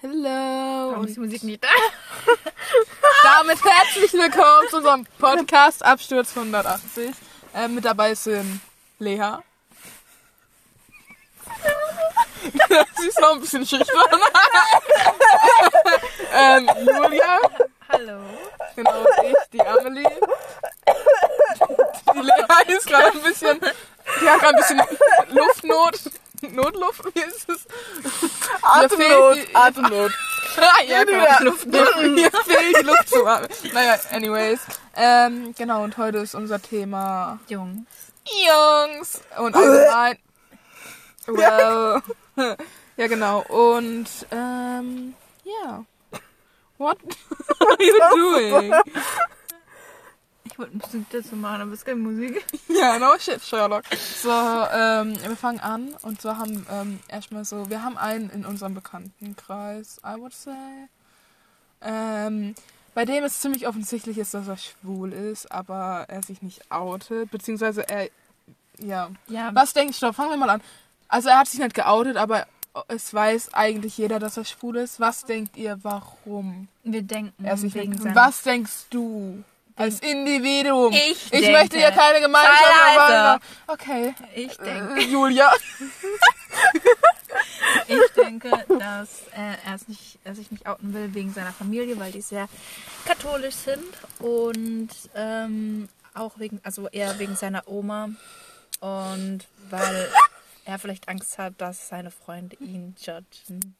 Hello. Warum ist die Musik nicht da? damit herzlich willkommen zu unserem Podcast Absturz 180. Ähm, mit dabei sind Lea. Sie ist noch ein bisschen schüchtern. ähm, Julia. Hallo. Genau, und ich, die Amelie. Die Lea ist gerade ein bisschen, die hat gerade ein bisschen Luftnot. Notluft, wie ist es? Atemnot, Atemnot. Ah, ja, genau. Mir, mir fehlt die Luft zu atmen. Naja, anyways. Ähm, genau, und heute ist unser Thema Jungs. Jungs und allgemein. Well. ja, genau. Und, ähm, ja. What are you doing? Ich wollte Musik dazu machen, aber es ist keine Musik. Ja, no shit, Sherlock. So, ähm, wir fangen an und so haben ähm, erstmal so, wir haben einen in unserem Bekanntenkreis, I would say, ähm, bei dem es ziemlich offensichtlich ist, dass er schwul ist, aber er sich nicht outet, beziehungsweise er, ja. Ja, Was denkst du, fangen wir mal an. Also er hat sich nicht geoutet, aber es weiß eigentlich jeder, dass er schwul ist. Was denkt ihr, warum wir denken er sich wegen. Was denkst du? Als Individuum. Ich ich denke- möchte hier keine Gemeinschaft aber Okay. Ich denke, Äh, Julia. ich denke, dass äh, er, es nicht, er sich nicht outen will wegen seiner Familie, weil die sehr katholisch sind und ähm, auch wegen, also eher wegen seiner Oma und weil er vielleicht Angst hat, dass seine Freunde ihn judgen.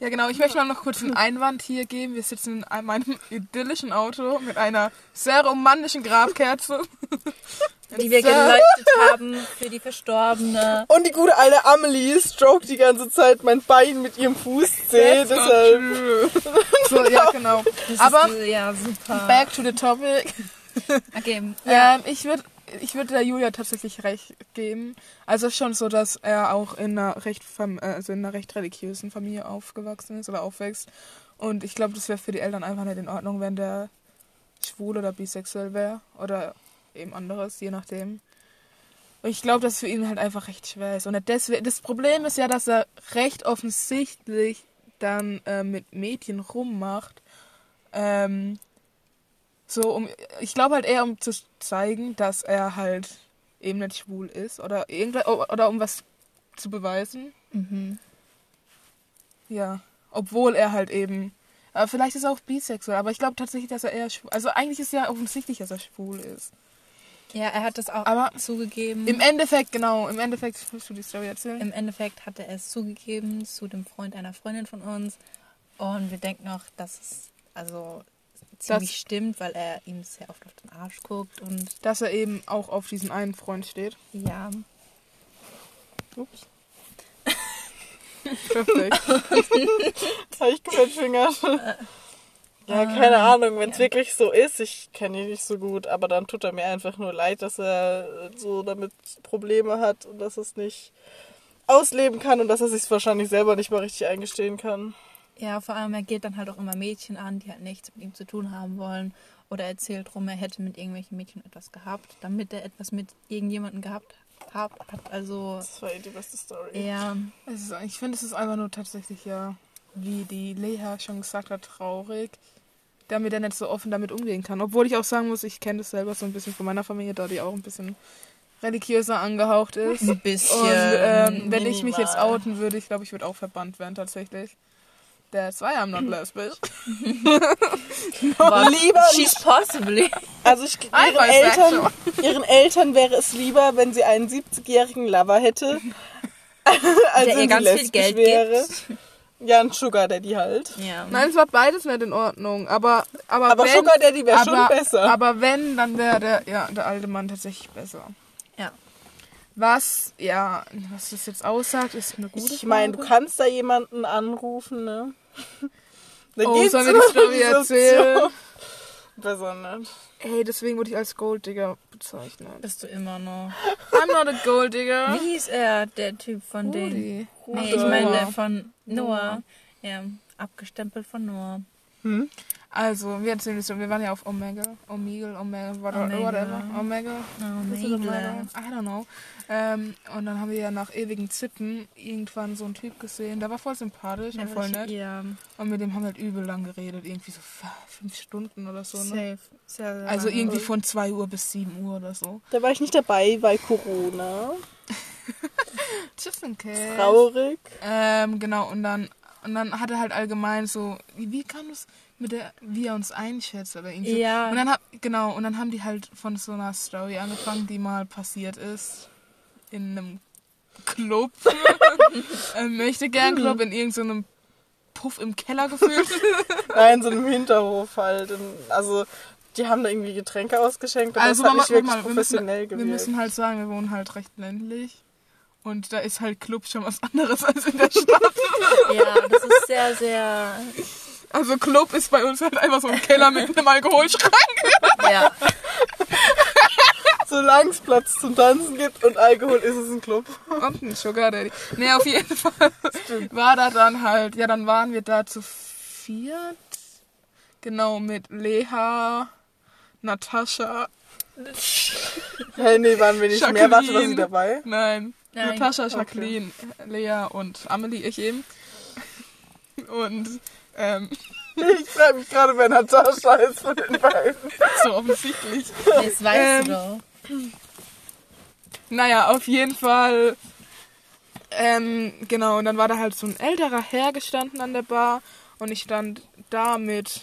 Ja, genau. Ich möchte mal noch kurz einen Einwand hier geben. Wir sitzen in meinem idyllischen Auto mit einer sehr romantischen Grabkerze. Die wir geleuchtet haben für die Verstorbene. Und die gute alte Amelie stroked die ganze Zeit mein Bein mit ihrem Fußzeh. Deshalb. true. So, ja, genau. Das Aber ist, ja, super. back to the topic. Okay, ja. Ähm, ich würde ich würd der Julia tatsächlich recht geben. Also schon so, dass er auch in einer recht, äh, also in einer recht religiösen Familie aufgewachsen ist oder aufwächst. Und ich glaube, das wäre für die Eltern einfach nicht in Ordnung, wenn der schwul oder bisexuell wäre. Oder eben anderes, je nachdem. Und ich glaube, dass es für ihn halt einfach recht schwer ist. Und deswegen, das Problem ist ja, dass er recht offensichtlich dann äh, mit Mädchen rummacht. Ähm, so, um, ich glaube halt eher, um zu zeigen, dass er halt eben nicht schwul ist oder irgendwas, oder um was zu beweisen. Mhm. Ja. Obwohl er halt eben, aber vielleicht ist er auch bisexuell, aber ich glaube tatsächlich, dass er eher schwul, also eigentlich ist ja offensichtlich, dass er schwul ist. Ja, er hat das auch Aber zugegeben. Im Endeffekt, genau, im Endeffekt, willst du die Story erzählen? Im Endeffekt hatte er es zugegeben zu dem Freund einer Freundin von uns. Und wir denken auch, dass es also ziemlich Das- stimmt, weil er ihm sehr oft auf den Arsch guckt. Und Dass er eben auch auf diesen einen Freund steht. ja, Ups. Perfekt. Habe ich gefingert. Ja, keine Ahnung, wenn es wirklich so ist, ich kenne ihn nicht so gut, aber dann tut er mir einfach nur leid, dass er so damit Probleme hat und dass er es nicht ausleben kann und dass er sich wahrscheinlich selber nicht mal richtig eingestehen kann. Ja, vor allem er geht dann halt auch immer Mädchen an, die halt nichts mit ihm zu tun haben wollen. Oder erzählt rum, er hätte mit irgendwelchen Mädchen etwas gehabt, damit er etwas mit irgendjemandem gehabt hat. Also, Das war eh die beste Story. ja, ist, ich finde, es ist einfach nur tatsächlich ja, wie die Lea schon gesagt hat, traurig, damit er nicht so offen damit umgehen kann. Obwohl ich auch sagen muss, ich kenne das selber so ein bisschen von meiner Familie, da die auch ein bisschen religiöser angehaucht ist. ein bisschen. Und ähm, wenn ich mich jetzt outen würde, ich glaube, ich würde auch verbannt werden tatsächlich. That's why I'm not lesbisch. Aber lieber She's possibly. Also ich, ihren, Eltern, ihren Eltern wäre es lieber, wenn sie einen 70-jährigen Lover hätte, als Der wenn ihr sie ganz viel lesbisch Geld wäre. gibt. Ja, ein Sugar Daddy halt. Ja. Nein, es war beides nicht in Ordnung. Aber, aber, Aber wenn, Sugar Daddy wäre schon besser. Aber wenn, dann wäre der, ja, der alte Mann tatsächlich besser. Ja. Was, ja, was das jetzt aussagt, ist eine gute Ich meine, du kannst da jemanden anrufen, ne? Da Oh, geht's sollen wir um Story erzählen? Besser nicht. Ey, deswegen wurde ich als Golddigger bezeichnet. Bist du immer noch. I'm not a Golddigger. Wie hieß er, der Typ von den. Rudi. Nee, ich meine Noah. der von Noah. Ja, abgestempelt von Noah. Hm? Also, wir erzählen so, wir waren ja auf Omega, Omegle, Omega, whatever, Omega. It Omegle. Omega? I don't know. Ähm, und dann haben wir ja nach ewigen Zitten irgendwann so einen Typ gesehen, der war voll sympathisch und voll nett. Ja, Und mit dem haben wir halt übel lang geredet, irgendwie so fünf Stunden oder so, ne? safe. Sehr, sehr Also irgendwie von 2 Uhr bis 7 Uhr oder so. Da war ich nicht dabei, weil Corona. Just in case. Traurig. Ähm, genau, und dann, und dann hat er halt allgemein so, wie, kam es mit der, wie er uns einschätzt oder irgendwie. Ja. Und dann hab, genau, und dann haben die halt von so einer Story angefangen, die mal passiert ist in einem Club. ähm, möchte gern Club in irgendeinem Puff im Keller gefühlt. Nein, so einem Hinterhof halt. Und Also, die haben da irgendwie Getränke ausgeschenkt, aber Also das hat nicht wirklich Mama, wir müssen, professionell wir müssen halt sagen, wir wohnen halt recht ländlich. Und da ist halt Club schon was anderes als in der Stadt. Ja, das ist sehr, sehr. Also Club ist bei uns halt einfach so ein Keller mit einem Alkoholschrank. Ja. Solange es Platz zum Tanzen gibt und Alkohol, ist es ein Club. Und ein Sugar Daddy. Nee, auf jeden Fall war da dann halt, ja, dann waren wir da zu viert. Genau, mit Leha, Natascha, Hey, nee, waren wir nicht mehr. Warte, war sie Jacqueline. dabei? nein, Nein, Natascha, okay. Jacqueline, Lea und Amelie, ich eben. Und, ähm, Ich frage mich gerade, wer Natascha ist von den beiden. so offensichtlich. Das weißt Ähm, du doch. Naja, auf jeden Fall. Ähm, genau, und dann war da halt so ein älterer Herr gestanden an der Bar und ich stand da mit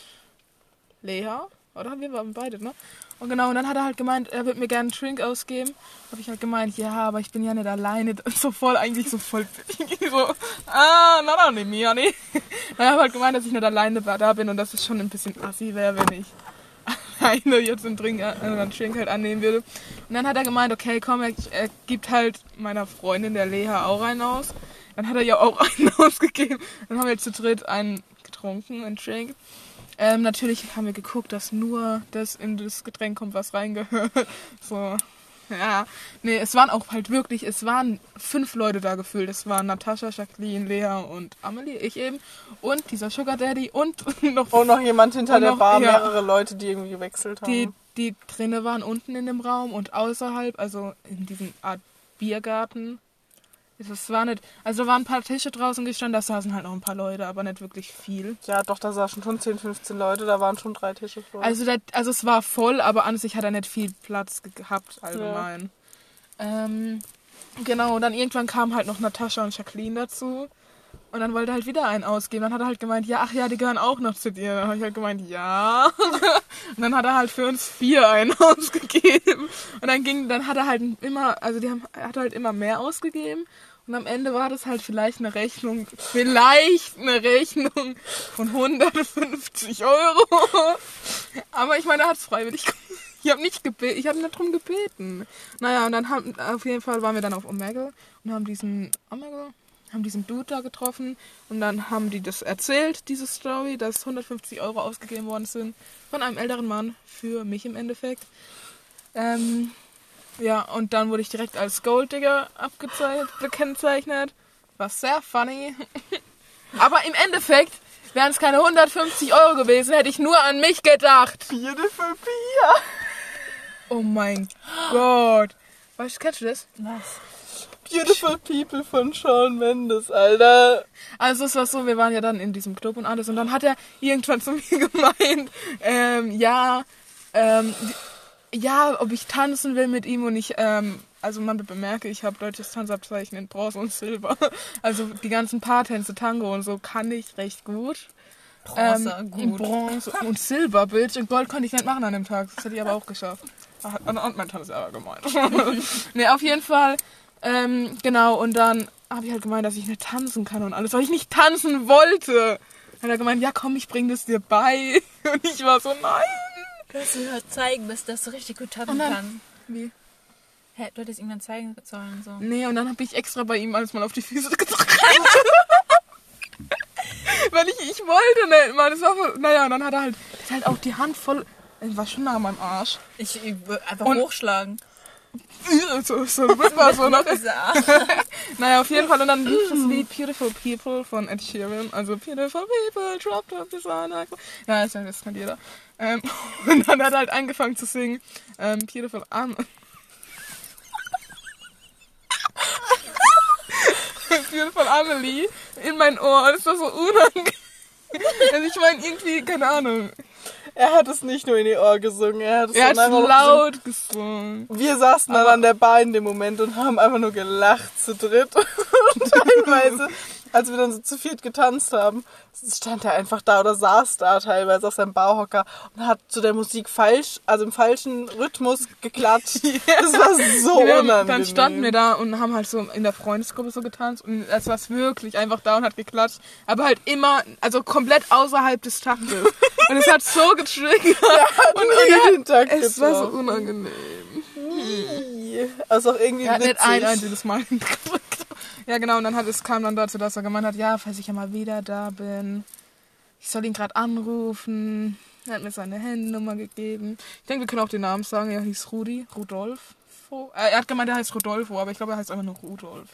Lea, oder? Wir waren beide, ne? Und genau, und dann hat er halt gemeint, er wird mir gerne einen Drink ausgeben. Habe ich halt gemeint, ja, aber ich bin ja nicht alleine. So voll, eigentlich so voll, so, ah, na, nee, mir, nee. Dann habe halt gemeint, dass ich nicht alleine da bin und dass es schon ein bisschen assi wäre, wenn ich alleine jetzt einen Drink, äh, einen Drink halt annehmen würde. Und dann hat er gemeint, okay, komm, er, er gibt halt meiner Freundin, der Lea, auch einen aus. Dann hat er ja auch einen ausgegeben. Dann haben wir zu dritt einen getrunken, einen Drink. Ähm, natürlich haben wir geguckt, dass nur das in das Getränk kommt, was reingehört. So, ja. Nee, es waren auch halt wirklich, es waren fünf Leute da gefühlt. Es waren Natascha, Jacqueline, Lea und Amelie, ich eben. Und dieser Sugar Daddy und noch Und noch jemand hinter der noch- Bar, ja. mehrere Leute, die irgendwie gewechselt haben. die, die drinnen waren unten in dem Raum und außerhalb, also in diesem Art Biergarten. Es war nicht, also da waren ein paar Tische draußen gestanden, da saßen halt noch ein paar Leute, aber nicht wirklich viel. ja, doch, da saßen schon 10, 15 Leute, da waren schon drei Tische voll. Also, der, also es war voll, aber an sich hat er nicht viel Platz ge- gehabt allgemein. Ähm, genau, und dann irgendwann kamen halt noch Natascha und Jacqueline dazu. Und dann wollte er halt wieder einen ausgeben. Dann hat er halt gemeint, ja, ach ja, die gehören auch noch zu dir. Dann habe ich halt gemeint, ja. und dann hat er halt für uns vier einen ausgegeben. Und dann ging, dann hat er halt immer, also die haben, er hat halt immer mehr ausgegeben. Und am Ende war das halt vielleicht eine Rechnung, vielleicht eine Rechnung von 150 Euro. Aber ich meine, er hat es freiwillig gemacht. Ich habe nicht gebeten, ich habe nicht drum gebeten. Naja, und dann haben, auf jeden Fall waren wir dann auf Omegle und haben diesen, Omegle? Haben diesen Dude da getroffen und dann haben die das erzählt, diese Story, dass 150 Euro ausgegeben worden sind von einem älteren Mann für mich im Endeffekt. Ähm, ja, und dann wurde ich direkt als Golddigger abgezeichnet, gekennzeichnet. War sehr funny. Aber im Endeffekt wären es keine 150 Euro gewesen, hätte ich nur an mich gedacht. Beautiful Pia. Oh mein Gott. Weißt du, kennst du das? Was? Beautiful People von Shawn Mendes, Alter. Also es war so, wir waren ja dann in diesem Club und alles und dann hat er irgendwann zu mir gemeint, ähm, ja, ähm, ja, ob ich tanzen will mit ihm und ich, ähm, also man bemerke, ich habe deutsches Tanzabzeichen in Bronze und Silber. Also die ganzen Paartänze, Tango und so kann ich recht gut. Bronze, ähm, In gut. Bronze und Silber, Bitch. Und Gold konnte ich nicht machen an dem Tag. Das hätte ich aber auch geschafft. Ach, Und, und mein Tanz ist aber gemeint. ne, auf jeden Fall. Ähm, genau, und dann habe ich halt gemeint, dass ich nicht tanzen kann und alles, weil ich nicht tanzen wollte. Dann hat er gemeint, ja komm, ich bring das dir bei. Und ich war so, nein. Kannst du mir zeigen, dass, dass du richtig gut tanzen kannst? Wie? Hä, du hättest ihm dann zeigen sollen. So. Nee, und dann habe ich extra bei ihm alles mal auf die Füße gedrückt. Weil ich, ich wollte nicht, Mann. Das war voll, naja, und dann hat er halt, hat halt auch die Hand voll, er war schon nah an meinem Arsch. Ich, ich einfach Und- hochschlagen. So, so Rhythmus so noch. Bizarr. Naja, auf jeden Fall. Und dann lief das Lied Beautiful People von Ed Sheeran. Also Beautiful People, Drop Top Designer. Ja, das das kennt jeder. Ähm, und dann hat er halt angefangen zu singen ähm, Beautiful Am Beautiful Amelie in mein Ohr. Und es war so unangenehm. Also ich meine, irgendwie, keine Ahnung. Er hat es nicht nur in die Ohr gesungen, er hat es Er hat laut gesungen. Wir saßen dann an der Bar in dem Moment und haben einfach nur gelacht zu dritt. Und teilweise, als wir dann so zu viert getanzt haben, stand er einfach da oder saß da teilweise auf seinem Bauhocker und hat zu der Musik falsch, also im falschen Rhythmus geklatscht. Das war so unangenehm. Dann standen wir da und haben halt so in der Freundesgruppe so getanzt und es war wirklich einfach da und hat geklatscht. Aber halt immer, also komplett außerhalb des Taktes. Und es hat so getriggert. und, und jeden Takt es war so getroffen. unangenehm. Also auch irgendwie Er hat nicht ein einziges Mal. Ja, genau. Und dann hat es kam dann dazu, dass er gemeint hat, ja, falls ich ja mal wieder da bin, ich soll ihn gerade anrufen. Er hat mir seine Handynummer gegeben. Ich denke, wir können auch den Namen sagen. Er hieß Rudi, Rudolfo. Äh, er hat gemeint, er heißt Rodolfo, aber ich glaube, er heißt einfach nur Rudolf.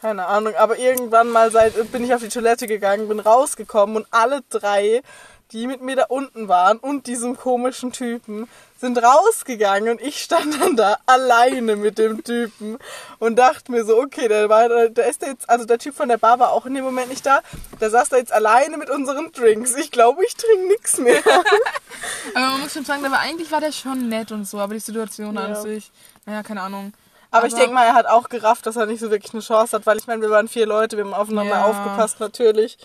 Keine Ahnung, aber irgendwann mal seit, bin ich auf die Toilette gegangen, bin rausgekommen und alle drei, die mit mir da unten waren und diesem komischen Typen, sind rausgegangen und ich stand dann da alleine mit dem Typen und dachte mir so, okay, der, war, der ist jetzt, also der Typ von der Bar war auch in dem Moment nicht da, der saß da jetzt alleine mit unseren Drinks. Ich glaube, ich trinke nichts mehr. Aber man muss schon sagen, aber eigentlich war der schon nett und so, aber die Situation Ja. an sich, naja, keine Ahnung. Aber, ich denke mal, er hat auch gerafft, dass er nicht so wirklich eine Chance hat, weil ich meine, wir waren vier Leute, wir haben aufeinander Ja. aufgepasst natürlich.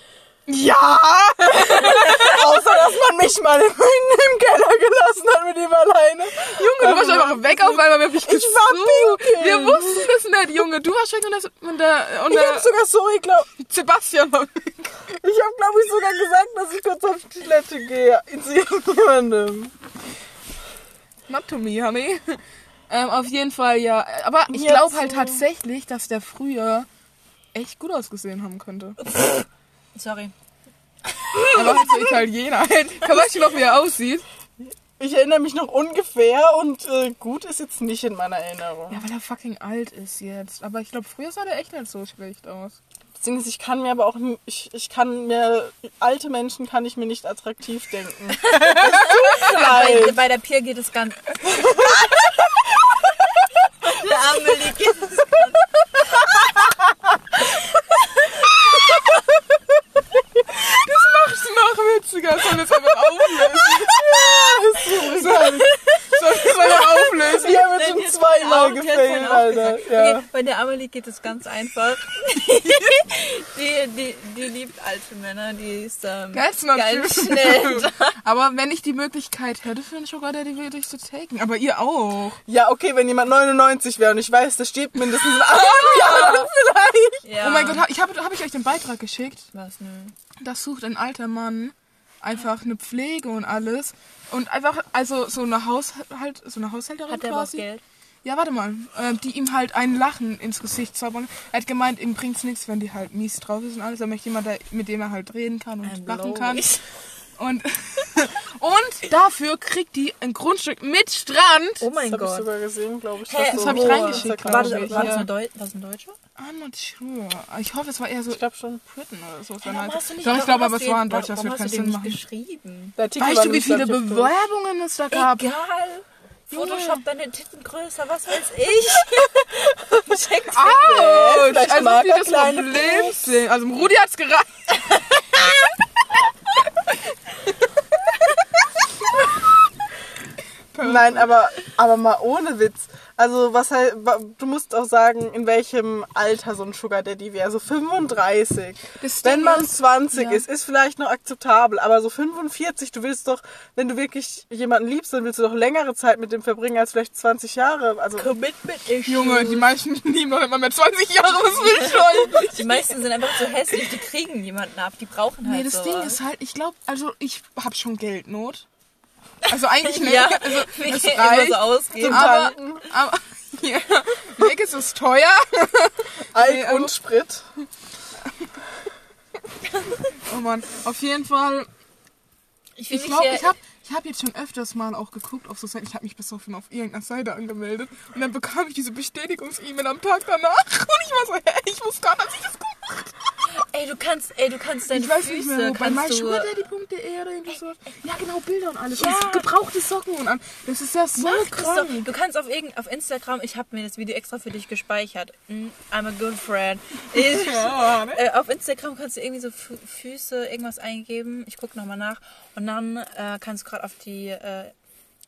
Ja! Außer, dass man mich mal im, im Keller gelassen hat mit ihm alleine. Junge, du warst einfach weg auf einmal, wir dich Ich war pinkeln. Wir wussten es nicht, Junge. Du warst weg und, das, und der, und Ich der habe sogar so, ich glaube, Sebastian war weg. ich habe glaube ich sogar gesagt, dass ich kurz auf die Toilette gehe. Zu irgendjemandem. Not to me, honey. Ähm, auf jeden Fall, ja. Aber ich glaube halt tatsächlich, dass der früher echt gut ausgesehen haben könnte. Sorry. Aber halt so Italiener. Kann weißt du noch, wie er aussieht? Ich erinnere mich noch ungefähr und äh, gut ist jetzt nicht in meiner Erinnerung. Ja, weil er fucking alt ist jetzt. Aber ich glaube, früher sah der echt nicht so schlecht aus. Das Ding ist, ich kann mir aber auch, ich, ich kann mir, alte Menschen kann ich mir nicht attraktiv denken. Bei, bei der Pier geht es ganz. der Amelie geht es ganz. Das machst du witziger. Soll das einfach auflösen? Soll soll das einfach auflösen? Ich habe jetzt schon zweimal auch Alter. Ja. Okay, bei der Amelie geht es ganz einfach. die, die, die liebt alte Männer, die ist ähm, ganz schnell. da. Aber wenn ich die Möglichkeit hätte für einen Sugar Daddy, würde ich so taken. Aber ihr auch. ja, okay, wenn jemand 99 wäre und ich weiß, der steht mindestens in einem Jahr vielleicht. Ja. Oh mein Gott, ich habe hab ich euch den Beitrag geschickt? Was, ne? Das sucht ein alter Mann einfach eine Pflege und alles. Und einfach, also so eine Haushalt, so eine Haushälterin Hat der quasi. Geld? Ja, warte mal. Äh, die ihm halt ein Lachen ins Gesicht zaubern. Er hat gemeint, ihm bringt's nichts, wenn die halt mies drauf ist und alles. Er möchte jemanden, mit dem er halt reden kann und I'm lachen kann. Und, und dafür kriegt die ein Grundstück mit Strand. Oh mein Das habe ich Gott. sogar gesehen, glaube ich. Dass Das so hab ich reingeschickt, War glaub das, war das, ja. eine Deu was ein Deutscher? I'm not sure. Ich hoffe, es war eher so Ich glaube schon. Britain oder so. Du nicht- Doch, ich glaube, hast aber es war ein Deutscher. Das wird keinen Sinn machen. geschrieben? Weißt du, wie viele glaub. Bewerbungen es da gab? Egal. Photoshop deine Titten größer, was weiß ich. Check's Autsch, also das Problem sehen. Also Rudi hat's gereicht. Nein, aber, aber mal ohne Witz. Also, was halt, du musst auch sagen, in welchem Alter so ein Sugar Daddy wäre. So 35. Das wenn Ding man ist- 20 ja. ist, ist vielleicht noch akzeptabel. Aber so 45, du willst doch, wenn du wirklich jemanden liebst, dann willst du doch längere Zeit mit dem verbringen als vielleicht 20 Jahre. Also, Commitment Issues. Junge, die meisten lieben noch immer mehr 20 Jahre. Was will ich schon? Die meisten sind einfach so hässlich, die kriegen niemanden ab, die brauchen halt Nee, das sowas. Ding ist halt, ich glaube, also ich habe schon Geldnot. Also eigentlich nicht. Ja, also, es immer reicht. so ausgeben. Aber, aber ja, Weg ist es teuer. Alk nee, aber- und Sprit. Oh Mann, auf jeden Fall Ich, fühl Ich glaube, hier- ich habe Ich habe jetzt schon öfters mal auch geguckt auf so Seiten. Ich habe mich besoffen auf irgendeiner Seite angemeldet. Und dann bekam ich diese Bestätigungs-E-Mail am Tag danach. Und ich war so, hä, ich wusste gar nicht, dass ich das gemacht Ey, du kannst, ey, du kannst deine Ich weiß Füße, nicht mehr, wo. Bei mysugardaddy.de oder irgendwie so. Ja, genau, Bilder und alles. Und gebrauchte Socken und an. Das ist ja so Mach krank. Du kannst auf, irgend, auf Instagram, ich habe mir das Video extra für dich gespeichert. Mm, I'm a good friend. Ich, Ja, ne? äh, auf Instagram kannst du irgendwie so Fü- Füße, irgendwas eingeben. Ich gucke nochmal nach. Und dann äh, kannst du gerade auf die äh,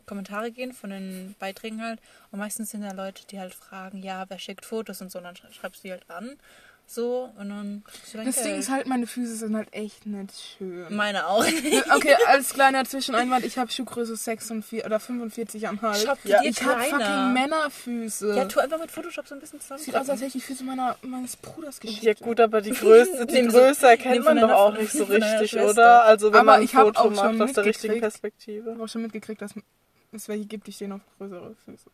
Kommentare gehen von den Beiträgen halt. Und meistens sind da Leute, die halt fragen, ja, wer schickt Fotos und so. Und dann sch- schreibst du die halt an. So, und dann dein Das. Ding ist halt, meine Füße sind halt echt nicht schön. Meine auch. Okay, als kleiner Zwischeneinwand, ich habe Schuhgröße 46 oder 45,5. Shop Ja. Ich habe fucking. Männerfüße. Ja, tu einfach mit Photoshop so ein bisschen zusammen. Sieht aus, als hätte ich die Füße meiner, meines Bruders geschickt. Ja gut, aber die Größe, die Größe erkennt man doch auch nicht so richtig, oder? Also wenn Aber man ein ich Foto auch macht schon aus der richtigen mitgekriegt. Ich Perspektive. habe auch schon mitgekriegt, dass es welche gibt, die stehen auf größere Füße.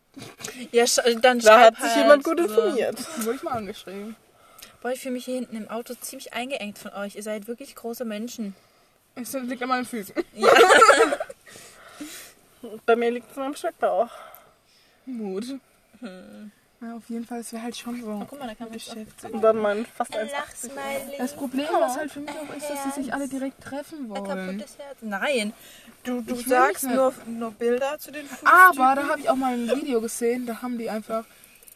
Ja, dann Da hat sich halt jemand gut so. informiert. Wurde ich mal angeschrieben. Boah, ich fühle mich hier hinten im Auto ziemlich eingeengt von euch. Ihr seid wirklich große Menschen. Es liegt an meinen Füßen. Bei mir liegt es in meinem Schleppbauch. Mut. Ja, auf jeden Fall, es wäre halt schon so. Guck mal, da kann man Geschäft. Und dann mein fast 1,80. Lachsmiley. Das Problem, was halt für mich auch ist, dass sie sich alle direkt treffen Ein wollen. kaputtes Herz. Nein. Du, du Ich sagst nur, nur Bilder zu den Fußtypen. Aber da habe ich auch mal ein Video gesehen, da haben die einfach.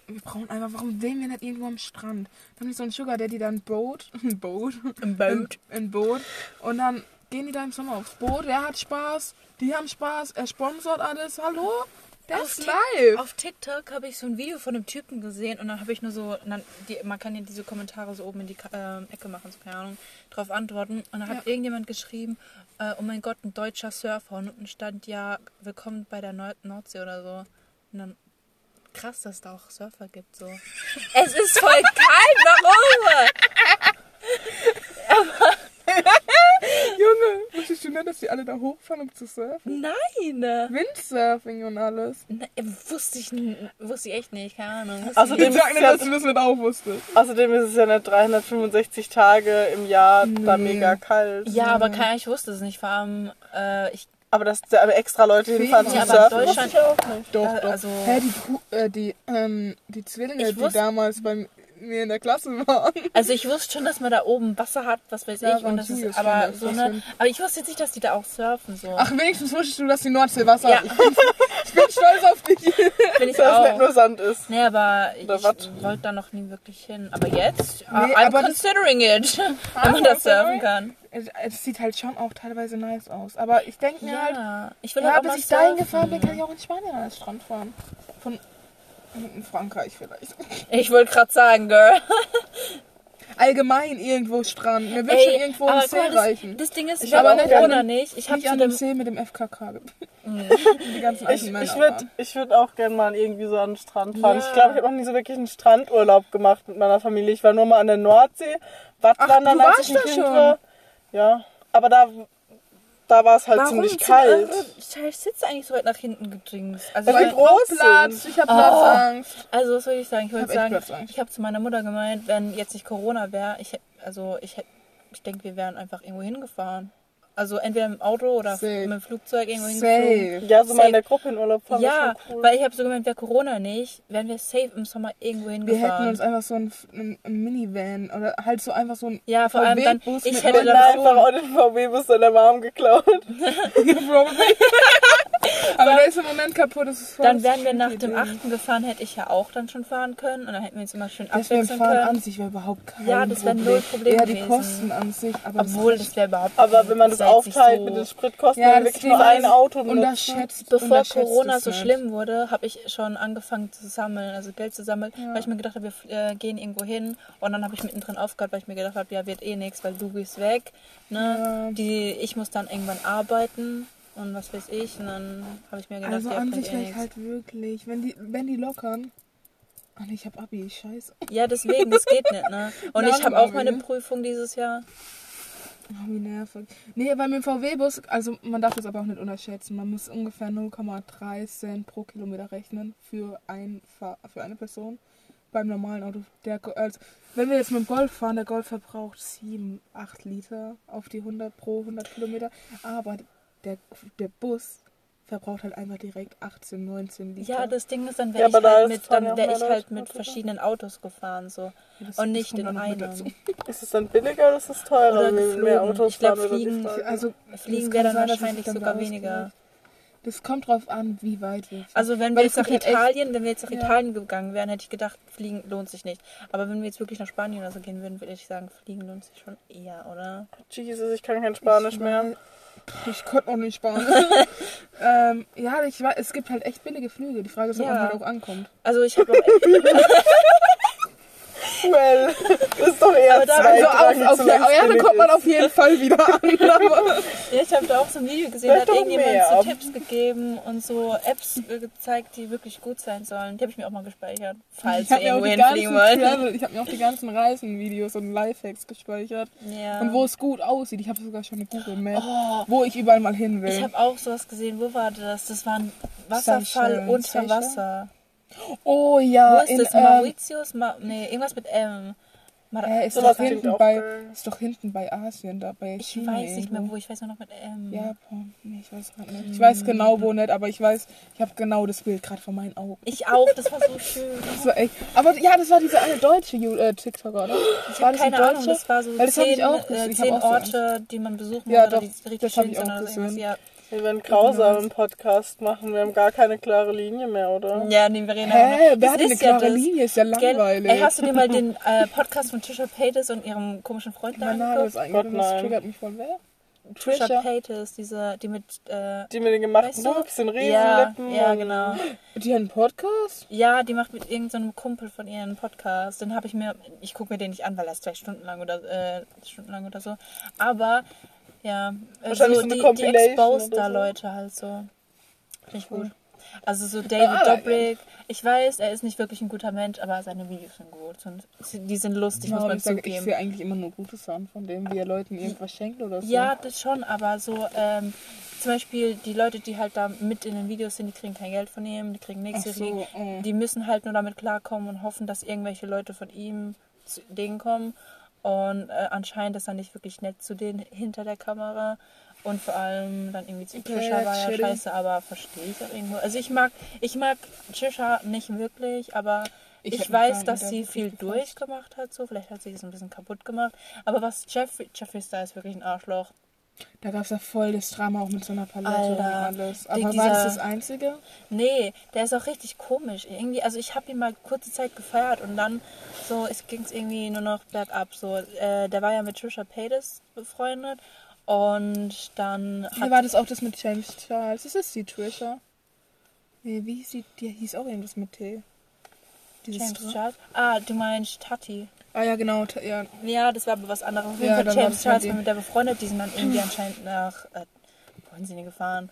Wir brauchen einfach, warum wählen wir nicht irgendwo am Strand? Da haben die so einen Sugar Daddy, da ein Boot. Ein Boot. Im Boot. Ein, ein Boot. Und dann gehen die da im Sommer aufs Boot. Er hat Spaß, die haben Spaß, er sponsort alles. Hallo? Auf ist live. Auf TikTok habe ich so ein Video von einem Typen gesehen und dann habe ich nur so, dann, die, man kann ja diese Kommentare so oben in die ähm, Ecke machen, so keine Ahnung, drauf antworten. Und dann hat Ja. irgendjemand geschrieben, äh, oh mein Gott, ein deutscher Surfer. Und unten stand ja, willkommen bei der Nord Nordsee oder so. Und dann, krass, dass es da auch Surfer gibt, so. es ist voll kalt, warum? Junge, wusstest du nicht, dass die alle da hochfahren, um zu surfen? Nein! Windsurfing und alles. Ne, wusste ich, wusste ich echt nicht, keine Ahnung. Also ich sag nicht, dass du das nicht auch wusstest. Außerdem ist es ja nicht 365 Tage im Jahr da Nee. mega kalt. ja, aber keine, ich wusste es nicht. Vor allem, äh, ich Aber dass da extra Leute hinfahren zum Ja, aber Surfen, Deutschland- ich auch nicht. Doch, doch. also- Hä, die, äh, die, ähm, die Zwillinge, die damals bei mir in der Klasse waren. Also ich wusste schon, dass man da oben Wasser hat, was weiß Ja, ich, und das ist aber das so ne, schon- aber ich wusste jetzt nicht, dass die da auch surfen so. Ach, wenigstens wusstest du, dass die Nordsee Wasser Ja. hat. Ich bin, ich bin stolz auf dich. bin ich Dass es nicht auch. nur Sand ist. Nee, aber ich Oder was? wollte da noch nie wirklich hin. Aber jetzt, Nee, I'm aber das- considering it, wenn man das surfen kann. Es, sieht halt schon auch teilweise nice aus. Aber ich denke mir halt, Ja, ich will ja, halt auch bis ich dahin gefahren bin, kann ich auch in Spanien an den Strand fahren. Von in Frankreich vielleicht. Ich wollte gerade sagen, Girl. Allgemein irgendwo Strand. Mir wird Ey, schon irgendwo aber ein guck See mal, das, reichen. das Ding ist, Ich habe hab auch Corona nicht. Ich habe Nicht zu an dem dem See mit dem FKK. Mhm. Die ganzen alten Ich, Männer. ich würde waren. ich würd auch gerne mal irgendwie so an den Strand fahren. Ich glaube, ich habe noch nie so wirklich einen Strandurlaub gemacht mit meiner Familie. Ich war nur mal an der Nordsee, Wattwandern, du als warst ich ein da Kind schon? war. Ja, aber da, da war es halt Warum ziemlich kalt. Ich sitze eigentlich so weit nach hinten gedrängt. Also, Weil ich groß Platz, ich hab Platzangst. Also was soll ich sagen? Ich wollte sagen, Platzangst. ich habe zu meiner Mutter gemeint, wenn jetzt nicht Corona wäre, ich also ich ich denke, wir wären einfach irgendwo hingefahren. Also entweder im Auto oder Safe. mit dem Flugzeug irgendwo hingeflogen. Safe. Ja, so mal in der Gruppe in Urlaub fahren Ja, wäre schon cool. weil ich habe so gemeint, wäre Corona nicht, wären wir safe im Sommer irgendwo Wir hingefahren. hätten uns einfach so ein, Minivan oder halt so einfach so ein Ja, vor allem dann- VW-Bus ich mit hätte Wir dann einfach auch den VW-Bus deiner Mom geklaut. Aber der ist im Moment kaputt. Das ist voll dann das wären wir nach dem Ding. 8. gefahren, hätte ich ja auch dann schon fahren können und dann hätten wir uns immer schön Das wäre abwechseln Fahren können. an sich wäre überhaupt kein Ja, das wäre null Problem Eher die. Kosten an sich. Aber Obwohl, das das wäre überhaupt Aber wenn man das wäre aufteilt so- mit den Spritkosten, ja, wirklich nur ein Auto unterschätzt, Bevor unterschätzt Corona so nicht. schlimm wurde, habe ich schon angefangen zu sammeln, also Geld zu sammeln, weil ich mir gedacht habe, wir äh, gehen irgendwo hin. Und dann habe ich mittendrin aufgehört, weil ich mir gedacht habe, ja, wird eh nichts, weil du gehst weg. Ne? Die, ich muss dann irgendwann arbeiten und was weiß ich. Und dann habe ich mir gedacht, Also ja, an sich eh ich halt wirklich, wenn die, wenn die lockern. Ach nee, ich hab Abi, scheiße. Ja, deswegen, das geht nicht. Ne? Und Nach ich habe dem auch meine ne? Prüfung dieses Jahr. Oh, wie nervig. Nee, weil mit dem VW-Bus, also man darf das aber auch nicht unterschätzen. Man muss ungefähr 0,3 Cent pro Kilometer rechnen für, ein, für eine Person. Beim normalen Auto. Der, also, wenn wir jetzt mit dem Golf fahren, der Golf verbraucht 7, 8 Liter auf die 100 pro 100 Kilometer. Aber der, der Bus verbraucht halt einfach direkt 18, 19 Liter. Ja, das Ding ist, dann Ja, wäre aber ich halt ist- mit, dann ja wär ich halt mit verschiedenen Autos gefahren so. Ja, und nicht in dann einem. Ist es dann billiger oder ist es teurer, Oder wenn mehr Autos Ich glaub, fahren? fliegen-? Also, Fliegen wäre dann sein, wahrscheinlich sich sogar dann weniger. Das kommt drauf an, wie weit wir. Also wenn wir Weil jetzt nach halt echt- Italien, wenn wir jetzt nach Ja. Italien gegangen wären, hätte ich gedacht, fliegen lohnt sich nicht. Aber wenn wir jetzt wirklich nach Spanien oder so gehen würden, würde ich sagen, fliegen lohnt sich schon eher, oder? Jesus, ich kann kein Spanisch Ich mehr. Ich konnte auch nicht Spanisch. ähm, ja, ich weiß, es gibt halt echt billige Flüge. Die Frage ist, ob Ja. man halt auch ankommt. Also ich habe auch echt, Well, das ist doch eher da- Also auf, auf, da billig kommt man auf jeden Fall wieder an. Ja, ich habe da auch so ein Video gesehen, da hat irgendjemand mehr. so Tipps gegeben und so Apps gezeigt, die wirklich gut sein sollen. Die habe ich mir auch mal gespeichert, falls ich wir habe mir, auch irgendwo die hinfliegen ganzen wollen. Ich hab mir auch die ganzen Reisenvideos und Lifehacks gespeichert. Ja. Und wo es gut aussieht. Ich habe sogar schon eine Google Map, Oh. wo ich überall mal hin will. Ich habe auch sowas gesehen. Wo war das? Das war ein Wasserfall unter? Wasser. Oh ja, in, das? ähm, Mauritius? Ma nee, irgendwas mit M. Mar äh, ist, doch hinten bei, ist doch hinten bei Asien, da bei ich China weiß nicht mehr wo. Ich weiß nur noch mit M. Japan, nee, ich weiß gerade nicht. Ich weiß genau wo nicht, aber ich weiß, ich habe genau das Bild gerade vor meinen Augen. Ich auch. Das war so schön. Das war echt, aber ja, das war diese eine deutsche äh, TikToker, oder? War das die keine Ahnung. deutsche? Das war so Weil das hab zehn, ich auch äh, gesehen. Ich hab zehn auch so Orte, die man besuchen Ja, muss, doch, die richtig das schön ich sind auch irgendwas. gesehen. Ja. Wir werden grausam im Podcast machen. Wir haben gar keine klare Linie mehr, oder? ja, nee, wir reden Hä, wer Das hat eine ja klare das. Linie? Ist ja langweilig. Ey, hast du dir mal den äh, Podcast von Trisha Paytas und ihrem komischen Freund da Mein Name ist angeguckt? eigentlich, Gott, das triggert mich voll. Wer? Trisha Trisha. Paytas, diese, die mit... Äh, Die mit den gemachten Weißt du? Looks, den ja, Riesenlippen. ja, und- genau. Die hat einen Podcast? Ja, die macht mit irgendeinem Kumpel von ihr einen Podcast. Den habe ich mir, ich gucke mir den nicht an, weil er ist zwei Stunden lang oder äh, Stunden oder so. Aber ja, äh, Wahrscheinlich so so eine die, die exposed da so. Leute halt so. Finde ich gut. Also so David Ah. Dobrik. Ich weiß, er ist nicht wirklich ein guter Mensch, aber seine Videos sind gut. Und die sind lustig, muss Ja, man ich, sag, ich zugeben. sehe eigentlich immer nur Gutes an von dem, wie er Leuten irgendwas schenkt oder so. Ja, das schon, aber so ähm, zum Beispiel die Leute, die halt da mit in den Videos sind, die kriegen kein Geld von ihm, die kriegen nichts, so, oh. die müssen halt nur damit klarkommen und hoffen, dass irgendwelche Leute von ihm zu denen kommen. Und äh, anscheinend ist er nicht wirklich nett zu denen hinter der Kamera. Und vor allem dann irgendwie zu Trisha war ja scheiße, aber verstehe ich auch irgendwo. Also ich mag, ich mag Trisha nicht wirklich, aber Ich ich, weiß, dass sie viel durchgemacht hat, so. Vielleicht hat sie es ein bisschen kaputt gemacht. Aber was Jeffrey, Jeffree Star ist wirklich ein Arschloch. Da gab es ja voll das Drama auch mit so einer Palette und alles. Aber war dieser- das das Einzige? Nee, der ist auch richtig komisch. Irgendwie, also ich habe ihn mal kurze Zeit gefeiert und dann so, ging es irgendwie nur noch bergab. So, äh, der war ja mit Trisha Paytas befreundet und dann Wie war das auch das mit James Charles? Ist das die Trisha? Nee, wie hieß die? Die hieß auch irgendwas mit T. Dieses James Charles. Ah, du meinst Tati. Ah ja, genau. Ja. Ja, das war aber was anderes. Auf jeden Ja, Fall James Charles war mit der befreundet. Die sind dann irgendwie anscheinend nach, äh, wohin sind die gefahren?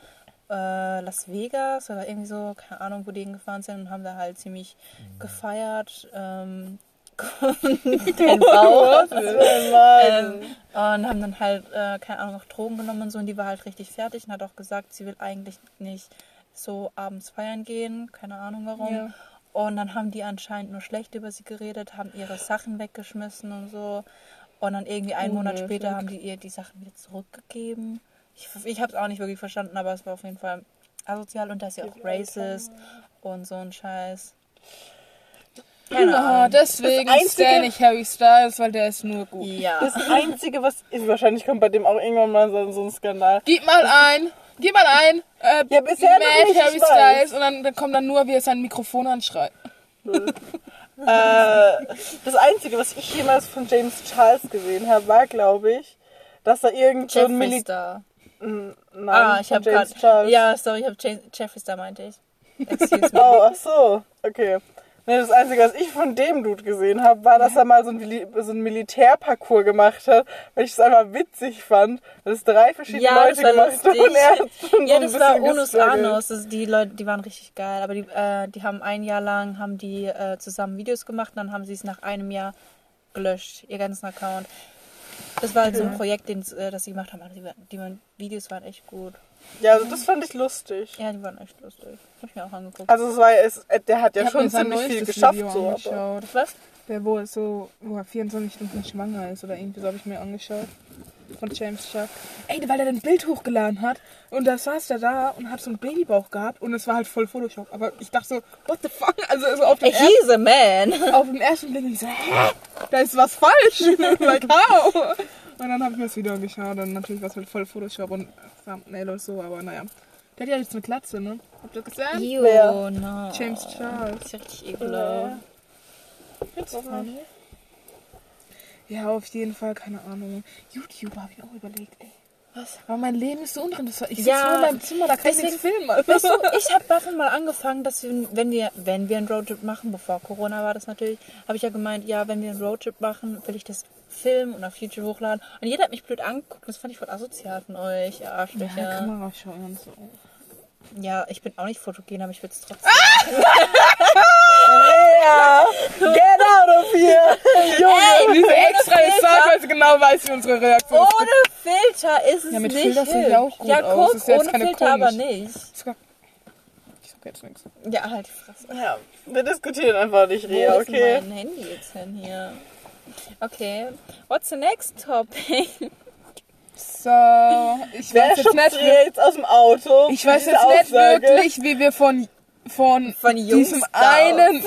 Äh, Las Vegas oder irgendwie so, keine Ahnung, wo die hingefahren sind und haben da halt ziemlich gefeiert. Ähm, den Bauch. Ähm, und haben dann halt, äh, keine Ahnung, noch Drogen genommen und so. Und die war halt richtig fertig und hat auch gesagt, sie will eigentlich nicht so abends feiern gehen. Keine Ahnung warum. Ja. Und dann haben die anscheinend nur schlecht über sie geredet, haben ihre Sachen weggeschmissen und so. Und dann irgendwie einen Monat Unhöflich. später haben die ihr die Sachen wieder zurückgegeben. Ich, ich habe es auch nicht wirklich verstanden, aber es war auf jeden Fall asozial und da ist ja auch racist und so ein Scheiß. Keine Ja, deswegen stelle ich Harry Styles, weil der ist nur gut. Ja. Das Einzige, was ist, wahrscheinlich kommt bei dem auch irgendwann mal so, so ein Skandal. Gib mal ein, gib mal ein, äh, Ja, bisher noch Mad nicht, Harry. Styles und dann, dann kommt dann nur, wie er sein Mikrofon anschreit. Äh, das Einzige, was ich jemals von James Charles gesehen habe, war, glaube ich, dass er irgend so ein Militär... Star. Nein, Ah, ich habe gerade. Charles. Ja, sorry, ich habe Jeffree Star meinte ich. Excuse me. Oh, ach so. Okay. Das Einzige, was ich von dem Dude gesehen habe, war, dass er mal so ein, Mili- so Militärparcours gemacht hat, weil ich es einfach witzig fand, dass es drei verschiedene Ja, Leute gemacht haben und er hat schon Ja, so das war Onus. Anos. Das, die Leute, die waren richtig geil. Aber die, äh, die haben ein Jahr lang haben die äh, zusammen Videos gemacht und dann haben sie es nach einem Jahr gelöscht, ihr ganzen Account. Das war halt so ein Projekt, den, äh, das sie gemacht haben. Aber die, die Videos waren echt gut. Ja, also das fand ich lustig. Ja, die waren echt lustig. Hab ich mir auch angeguckt. Also es war es, der hat ja Ich schon ziemlich viel geschafft Video so, aber angeschaut. Was? Der, wo, es so, wo er 24 Stunden schwanger ist oder irgendwie so habe ich mir angeschaut. von James Chuck. Ey, weil er ein Bild hochgeladen hat und da saß der da und hat so einen Babybauch gehabt und es war halt voll Photoshop. Aber ich dachte so, what the fuck? Also, also auf, dem ersten, He's a man. auf dem ersten Blick ich so, hä? Da ist was falsch. like, how? Und dann habe ich mir das Video angeschaut und natürlich war es halt voll Photoshop und Thumbnail und so, aber naja. Der hat ja jetzt eine Glatze, ne? Habt ihr das gesehen? Ew, no. James Charles. Das ist ja richtig ekelhaft. Ja, auf jeden Fall, keine Ahnung. YouTube habe ich auch überlegt, ey. Was? Aber mein Leben ist so uninteressant. Ich sitze Ja, nur in meinem Zimmer, da kann ich deswegen- nichts filmen. Weißt du, ich habe davon mal angefangen, dass wir, wenn wir, wenn wir einen Roadtrip machen, bevor Corona war das natürlich, habe ich ja gemeint, ja, wenn wir einen Roadtrip machen, will ich das filmen und auf YouTube hochladen. Und jeder hat mich blöd angeguckt. Das fand ich voll asozial von euch, ihr Ja, Arschlöcher. Kamera schauen und so. Ja, ich bin auch nicht fotogen, aber ich will es trotzdem. Ja, get out of here! Junge! Diese extra ist da, weil sie genau weiß, wie unsere Reaktion ist. Ohne Filter ist es Ja, mit nicht Filter sieht ja auch gut Ja, aus. guck, Ist jetzt ohne keine Filter aber komisch. nicht. Ich sag jetzt nichts. Ja, halt die Fresse. Ja, wir diskutieren einfach nicht, Wo Rea, ist okay? mein Handy jetzt hin hier? Okay, what's the next topic? So, ich Wer weiß jetzt nicht, Rea jetzt aus dem Auto? ich weiß jetzt nicht Aussage? wirklich, wie wir von, von, Von diesem einen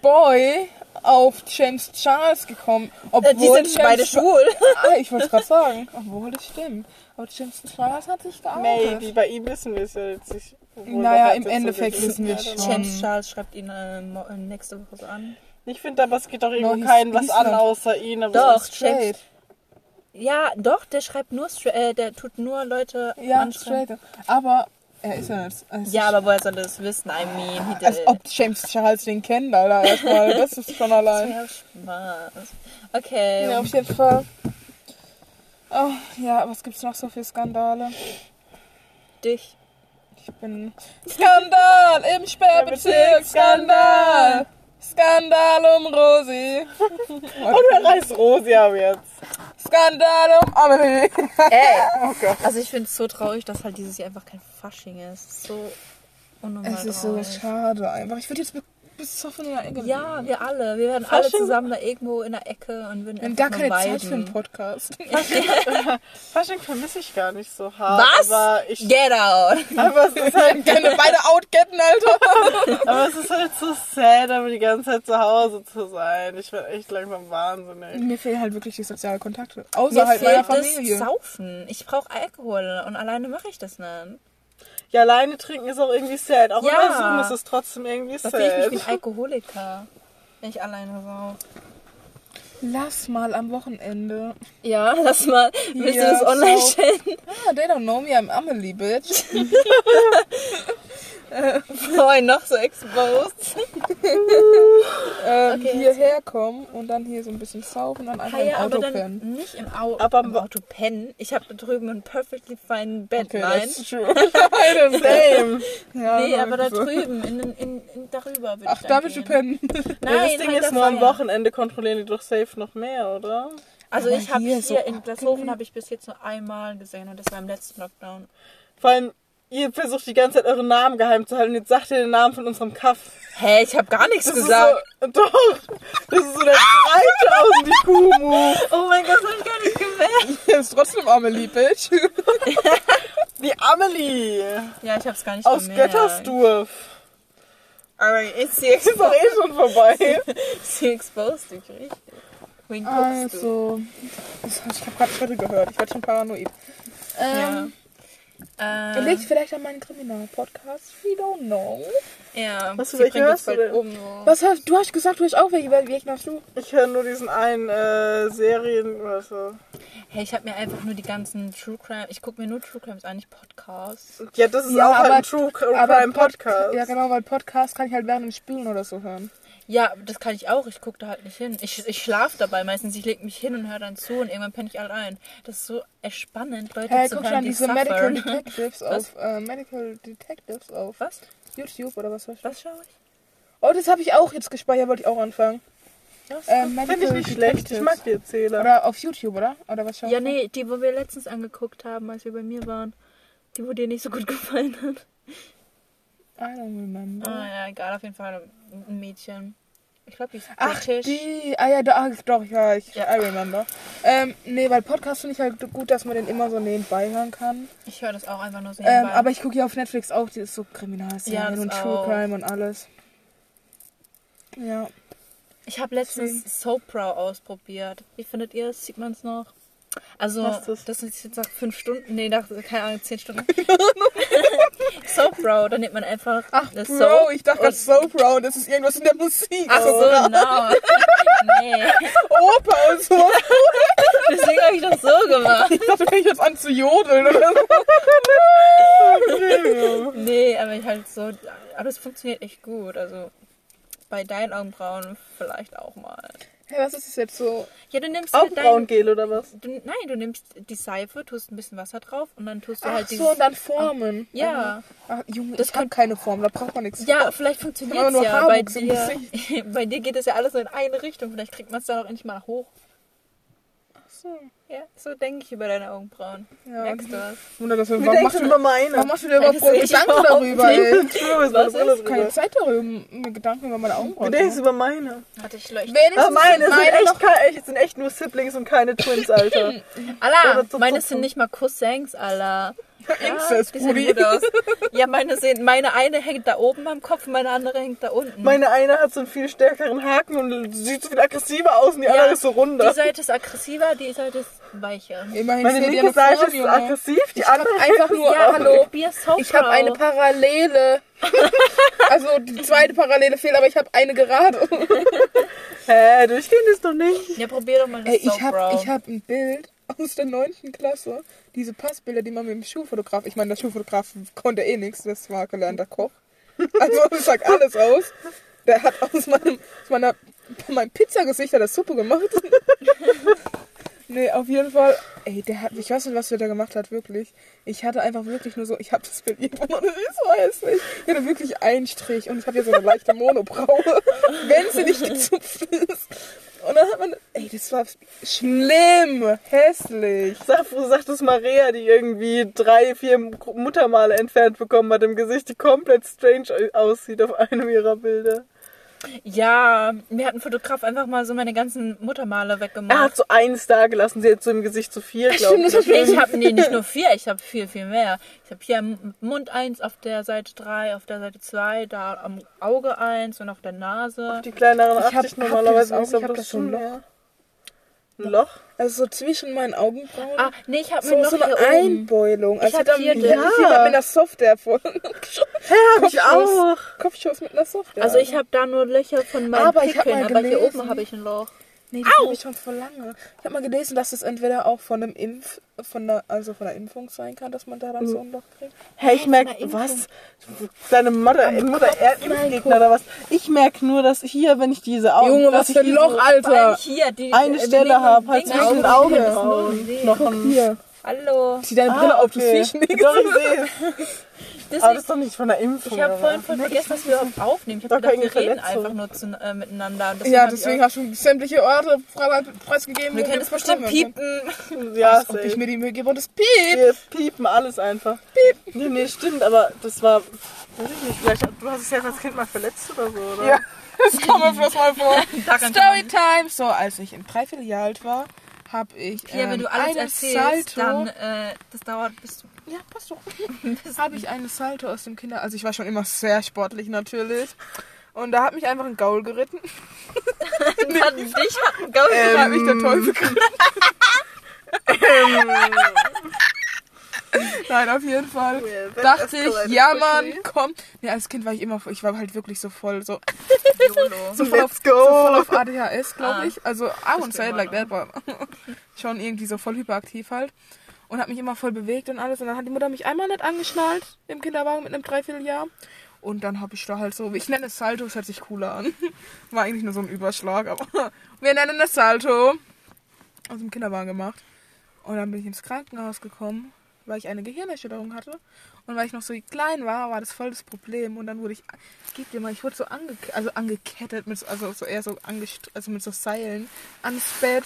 Boy auf James Charles gekommen. Obwohl Äh, die sind James beide schwul. Ah, ich wollte es gerade sagen. Obwohl, das stimmt. Aber James Charles hat sich geoutet. Maybe, bei ihm wissen wir es ja jetzt nicht. obwohl Naja, im Endeffekt so wissen wir wissen. schon. James Charles schreibt ihn äh, äh, nächste Woche so an. Ich finde aber, es geht doch irgendwo No, keinen was an, not. außer ihn. Aber Doch, es ist Straight. Ja, doch, der schreibt nur, äh, der tut nur Leute Ja, anschreiben. straight. Aber er ist ja nicht. Also Ja, aber woher soll er das wissen? I mean, he did Als it. ob James Charles den kennt, Alter. Erstmal, das ist schon allein. Ja, Spaß. Okay. Ja, auf jeden Fall. Oh, ja, was gibt's noch so für Skandale? dich. Ich bin. Skandal im Sperrbezirk! Skandal! Skandal um Rosi! Und wer reißt Rosi ab jetzt? Skandal um Amelie! Ey. Oh Gott. Also ich finde es so traurig, dass halt dieses Jahr einfach kein Fasching ist. So unnormal Es ist so schade einfach. Ich würde jetzt be- besoffen in der Ecke. Ja, wir alle. Wir werden alle Fasching? zusammen da irgendwo in der Ecke und würden Wir haben gar keine nur Zeit für einen. Podcast. Fasching vermisse ich gar nicht so hart. Was? Aber, ich, Get out! aber, es ist halt, wir beide outgetten, Alter? aber es ist halt so sad, aber die ganze Zeit zu Hause zu sein. Ich werde echt langsam wahnsinnig. Mir fehlen halt wirklich die sozialen Kontakte. Außer Mir halt meiner fehlt das Familie. Saufen. Ich brauche Alkohol und alleine mache ich das nicht. Ja, alleine trinken ist auch irgendwie sad. Auch Ja. Zoom ist es trotzdem irgendwie Da fühle ich mich wie sad. ein Alkoholiker, wenn ich alleine saufe. Lass mal am Wochenende. Ja, lass mal. Willst Ja, du das online so. stellen? Ah, they don't know me, I'm Amelie, bitch. Vorhin noch so exposed. Ähm, Okay. hierher kommen und dann hier so ein bisschen saufen und dann einfach ja, im Auto aber dann pennen. nicht im, Au Aber im Auto pennen. Ich habe da drüben ein perfectly fine Bett. Okay, Nein. that's true. I don't Same. Ja, Nee, aber da so. drüben, in, in, in, darüber würde Ach, ich da willst du pennen. Nein, ja, das Ding halt ist nur am. Wochenende kontrollieren die doch safe noch mehr, oder? Also Aber ich habe hier hier, so in Glashofen habe ich bis jetzt nur einmal gesehen und das war im letzten Lockdown. Vor allem, ihr versucht die ganze Zeit euren Namen geheim zu halten. Jetzt sagt ihr den Namen von unserem Kaff. Hä, ich habe gar nichts Das gesagt. so, doch. Das ist so der Breite aus dem Kumu. Oh mein Gott, das hab ich gar nicht gemerkt. Hier ist trotzdem Amelie, bitch. Die Amelie. Ja, ich habe es gar nicht Aus gemerkt. Göttersdorf. Aber ist sie Ist doch eh schon vorbei. Ist sie exposed, dich richtig. Wen guckst du? Also, das- ich habe gerade Schritte gehört. Ich werde schon paranoid. Ähm, Ja. Äh, Liegt vielleicht an meinem Kriminal-Podcast? We don't know. ja, Was, sie welche hörst du denn? um. Was hast du? hast gesagt, du hast auch welche. Wel- Welchen hast du? Ich höre nur diesen einen äh, Serien oder so. Hey, ich habe mir einfach nur die ganzen True Crime. Ich gucke mir nur True Crimes an, nicht Podcasts. Ja, das ist Ja, auch halt aber- ein True Crime aber Pod- Podcast. Ja, genau, weil Podcast kann ich halt während dem Spielen oder so hören. Ja, das kann ich auch. Ich gucke da halt nicht hin. Ich, ich schlafe dabei meistens. Ich lege mich hin und höre dann zu und irgendwann penne ich halt ein. Das ist so spannend, Leute Hey, zu guck hören, schon die diese Medical suffern. Detectives Was? auf äh, Medical Detectives auf Was? YouTube oder was? Was schaue ich? Oh, das habe ich auch jetzt gespeichert, wollte ich auch anfangen. Was? Ähm, Finde ich Medical nicht schlecht. Ich Detectives. mag die Erzähler. Oder auf YouTube, oder? Oder was schaust Ja, du? nee, die, wo wir letztens angeguckt haben, als wir bei mir waren. Die, wo dir nicht so gut gefallen hat. I don't remember. Ah, ja, egal, auf jeden Fall ein Mädchen. Ich glaube, die ist Ach, die. Ah ja, da, doch, ja, ich Ja. I remember. Ähm, nee, weil Podcast finde ich halt gut, dass man den immer so nebenbei hören kann. Ich höre das auch einfach nur so Ähm, nebenbei. aber ich gucke ja auf Netflix auch, die ist so Kriminalserien Ja, und True auch. Crime und alles. Ja. Ich habe letztens Soapbrow ausprobiert. Wie findet ihr das? Sieht man es noch? Also, das? das ist jetzt nach fünf Stunden, nee, nach, keine Ahnung, zehn Stunden. Soapbrow, da nimmt man einfach Ach, Bro, Soap ich dachte gerade so Brown, das ist irgendwas in der Musik. Ach so, oder? no. nee, Opa und so. deswegen habe ich das so gemacht. Ich dachte, fängt jetzt an zu jodeln oder so. Nee, aber ich halt so, aber es funktioniert echt gut. Also, bei deinen Augenbrauen vielleicht auch mal. Hä, was ist das jetzt so? Ja, du nimmst halt dein, Augenbrauengel oder was? du, nein, du nimmst die Seife, tust ein bisschen Wasser drauf und dann tust du Ach halt so, dieses... und dann Formen. Ja. Ach, Junge, Das ich habe keine Form, da braucht man nichts. Ja, vielleicht funktioniert es nur ja. Bei dir, bei dir geht es ja alles so in eine Richtung. Vielleicht kriegt man es dann auch endlich mal hoch. So. Ja, so denke ich über deine Augenbrauen. Ja, Merkst du das? Wunder, dass wir, Wie warum machst du über meine? warum machst du dir überhaupt Gedanken darüber, ey? Ich Was ist? Brille Keine. Zeit darüber, mir Gedanken über meine Augenbrauen. Du denkst über meine. Warte, ich leuchte. Wenigstens Ach, meine, sind sind meine echt, noch ke- echt, sind echt nur Siblings und keine Twins, Alter. So- meine sind nicht mal Cousins, Allah. Die sehen Brudi. Ja, meine sehen, meine eine hängt da oben am Kopf, meine andere hängt da unten. Meine eine hat so einen viel stärkeren Haken und sieht so viel aggressiver aus und die Ja, andere ist so Die runder. Seite ist aggressiver, die Seite ist weicher. Immerhin Meine linke Seite ist aggressiv, die Ich andere einfach nur, Ja, hallo, ich habe eine Parallele. also die zweite Parallele fehlt, aber ich habe eine gerade. Hä, durchgehend ist doch nicht. Ja, probier doch mal das Ey, ich habe hab ein Bild aus der 9. Klasse. Diese Passbilder, die man mit dem Schulfotograf, ich meine, der Schulfotograf konnte eh nichts, das war gelernter Koch. Also das sagt alles aus. Der hat aus meinem, aus meiner, meinem Pizzagesicht hat er Suppe gemacht. nee, auf jeden Fall. Ey, der hat, ich weiß nicht, was der da gemacht hat, wirklich. Ich hatte einfach wirklich nur so, ich habe das Bild irgendwo ist so hässlich. Ich hatte wirklich einen Strich und ich habe hier so eine leichte Monobraue, wenn sie nicht gezupft ist. Und dann hat man, ey, das war schlimm, hässlich. Sag, sagt es Maria, die irgendwie drei, vier Muttermale entfernt bekommen hat im Gesicht, die komplett strange aussieht auf einem ihrer Bilder. Ja, mir hat ein Fotograf einfach mal so meine ganzen Muttermale Er hat weggemacht. so eins da gelassen, sie hat so im Gesicht so vier, glaube ich. ich habe nee, nicht nur vier, ich habe viel, viel mehr. Ich habe hier am Mund eins, auf der Seite drei, auf der Seite zwei, da am Auge eins und auf der Nase. Die kleineren Ich hab- 80 habt ihr normalerweise das auch? Ich hab das das so ein schon Loch. mehr. Ein Loch? Also so zwischen meinen Augenbrauen. Ah, nee, ich habe mir so, noch so eine hier. Einbeulung. Als Ich hab hätte er hier mir- den- ja, hab mit einer Software. Hä, hab ich Kopfschuss. auch. Kopfschuss mit einer Software. Also ich habe da nur Löcher von meinen Aber Pickeln, aber hier oben habe ich ein Loch. Nee, das habe ich schon vor lange. Ich habe mal gelesen, dass es entweder auch von einem Impf, von der, also von der Impfung sein kann, dass man da dann so ein Loch kriegt. Hä, ich merk, von der Impfung. was? Deine Mutter, Mutter Erdgegner oder was? Ich merk nur, dass hier, wenn ich diese Augen... Junge, was für ein hier Loch, so Alter. Hier die Eine äh, Stelle neben hab, dem halt zwischen den. Nee. Noch ein... Hallo. Zieh deine Brille auf, du siehst nichts. Doch, ich sehe Das Aber ist, das ist doch nicht von der Impfung. ich habe vorhin voll vergessen, dass wir aufnehmen. Ich Da habe gedacht, wir reden Verletzung. einfach nur zu, äh, miteinander. Deswegen Ja, deswegen ich hast du sämtliche Orte preisgegeben. wir können verstehen bestimmt piepen. Ja, Als ob ich mir die Mühe gebe und es piep. Wir piepen alles einfach. Piep. Nee, nee, stimmt, aber das war... Weiß ich nicht, vielleicht... Du hast es ja als Kind mal verletzt oder so, oder? Ja, das kommt mir bloß mal vor. Storytime. So, als ich im Dreivierteljahr alt war, habe ich Hier, wenn ähm, du alles eine erzählst, Salto. dann äh, das dauert bis du Ja, passt doch. habe ich eine Salto aus dem Kinder... Also ich war schon immer sehr sportlich natürlich. Und da hat mich einfach ein Gaul geritten. dann dich hat ein Gaul Da hat mich der Teufel geritten. Nein, auf jeden Fall. Yeah, Dachte ich, ja. Mann, komm. Nee, als Kind war ich immer, ich war halt wirklich so voll, so, YOLO. so voll auf, go. so voll auf ADHS, glaube Ah. ich. Also, I bin say it like that, aber schon irgendwie so voll hyperaktiv halt. Und hat mich immer voll bewegt und alles. Und dann hat die Mutter mich einmal nicht angeschnallt im Kinderwagen mit einem Dreivierteljahr. Und dann habe ich da halt so, ich nenne es Salto, es hört sich cooler an. War eigentlich nur so ein Überschlag, aber wir nennen es Salto. Aus dem Kinderwagen gemacht. Und dann bin ich ins Krankenhaus gekommen, weil ich eine Gehirnerschütterung hatte. Und weil ich noch so klein war, war das voll das Problem. Und dann wurde ich, gib dir mal, ich wurde so ange, also angekettet, mit, so- also so eher so also mit so Seilen ans Bett.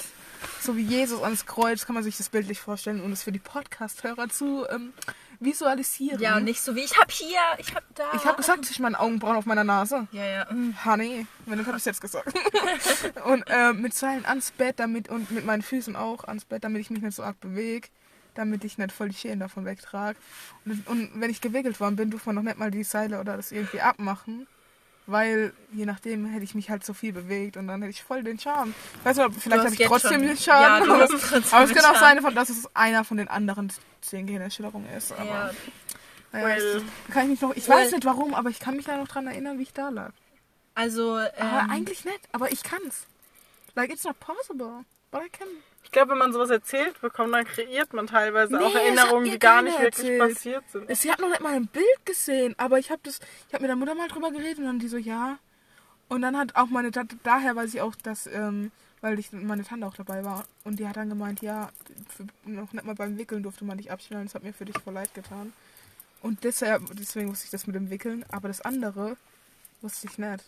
so wie Jesus ans Kreuz, kann man sich das bildlich vorstellen und es für die Podcast-Hörer zu ähm, visualisieren. Ja, und nicht so wie ich hab hier, ich hab da. Ich habe gesagt, dass ich meine Augenbrauen auf meiner Nase. Ja, ja. mm. Honey, wenn du hast jetzt gesagt. und äh, mit Seilen ans Bett damit und mit meinen Füßen auch ans Bett, damit ich mich nicht so arg bewege, damit ich nicht voll die Schäden davon wegtrage. Und, und wenn ich gewickelt worden bin, durfte man noch nicht mal die Seile oder das irgendwie abmachen. Weil je nachdem hätte ich mich halt so viel bewegt und dann hätte ich voll den Charme. Ich weiß nicht, vielleicht habe ich trotzdem schon- den Charme. Ja, du aber, aber es kann auch sein, dass es einer von den anderen zehn Gehirnerschütterungen ist. Aber, ja. naja, Well. das kann ich mich noch. Ich Well. weiß nicht warum, aber ich kann mich da noch dran erinnern, wie ich da lag. Also, ähm, Aber eigentlich nicht, aber ich kann's. Like, it's not possible. Ich glaube, wenn man sowas erzählt bekommt, dann kreiert man teilweise Nee, auch Erinnerungen, die gar nicht wirklich erzählt. passiert sind. Sie hat noch nicht mal ein Bild gesehen, aber ich habe das, ich habe mit der Mutter mal drüber geredet und dann die so, ja. Und dann hat auch meine Tante, daher weiß ich auch, dass, ähm, weil ich meine Tante auch dabei war. Und die hat dann gemeint, ja, für, noch nicht mal beim Wickeln durfte man dich abschneiden, das hat mir für dich voll leid getan. Und deshalb, deswegen wusste ich das mit dem Wickeln, aber das andere wusste ich nicht.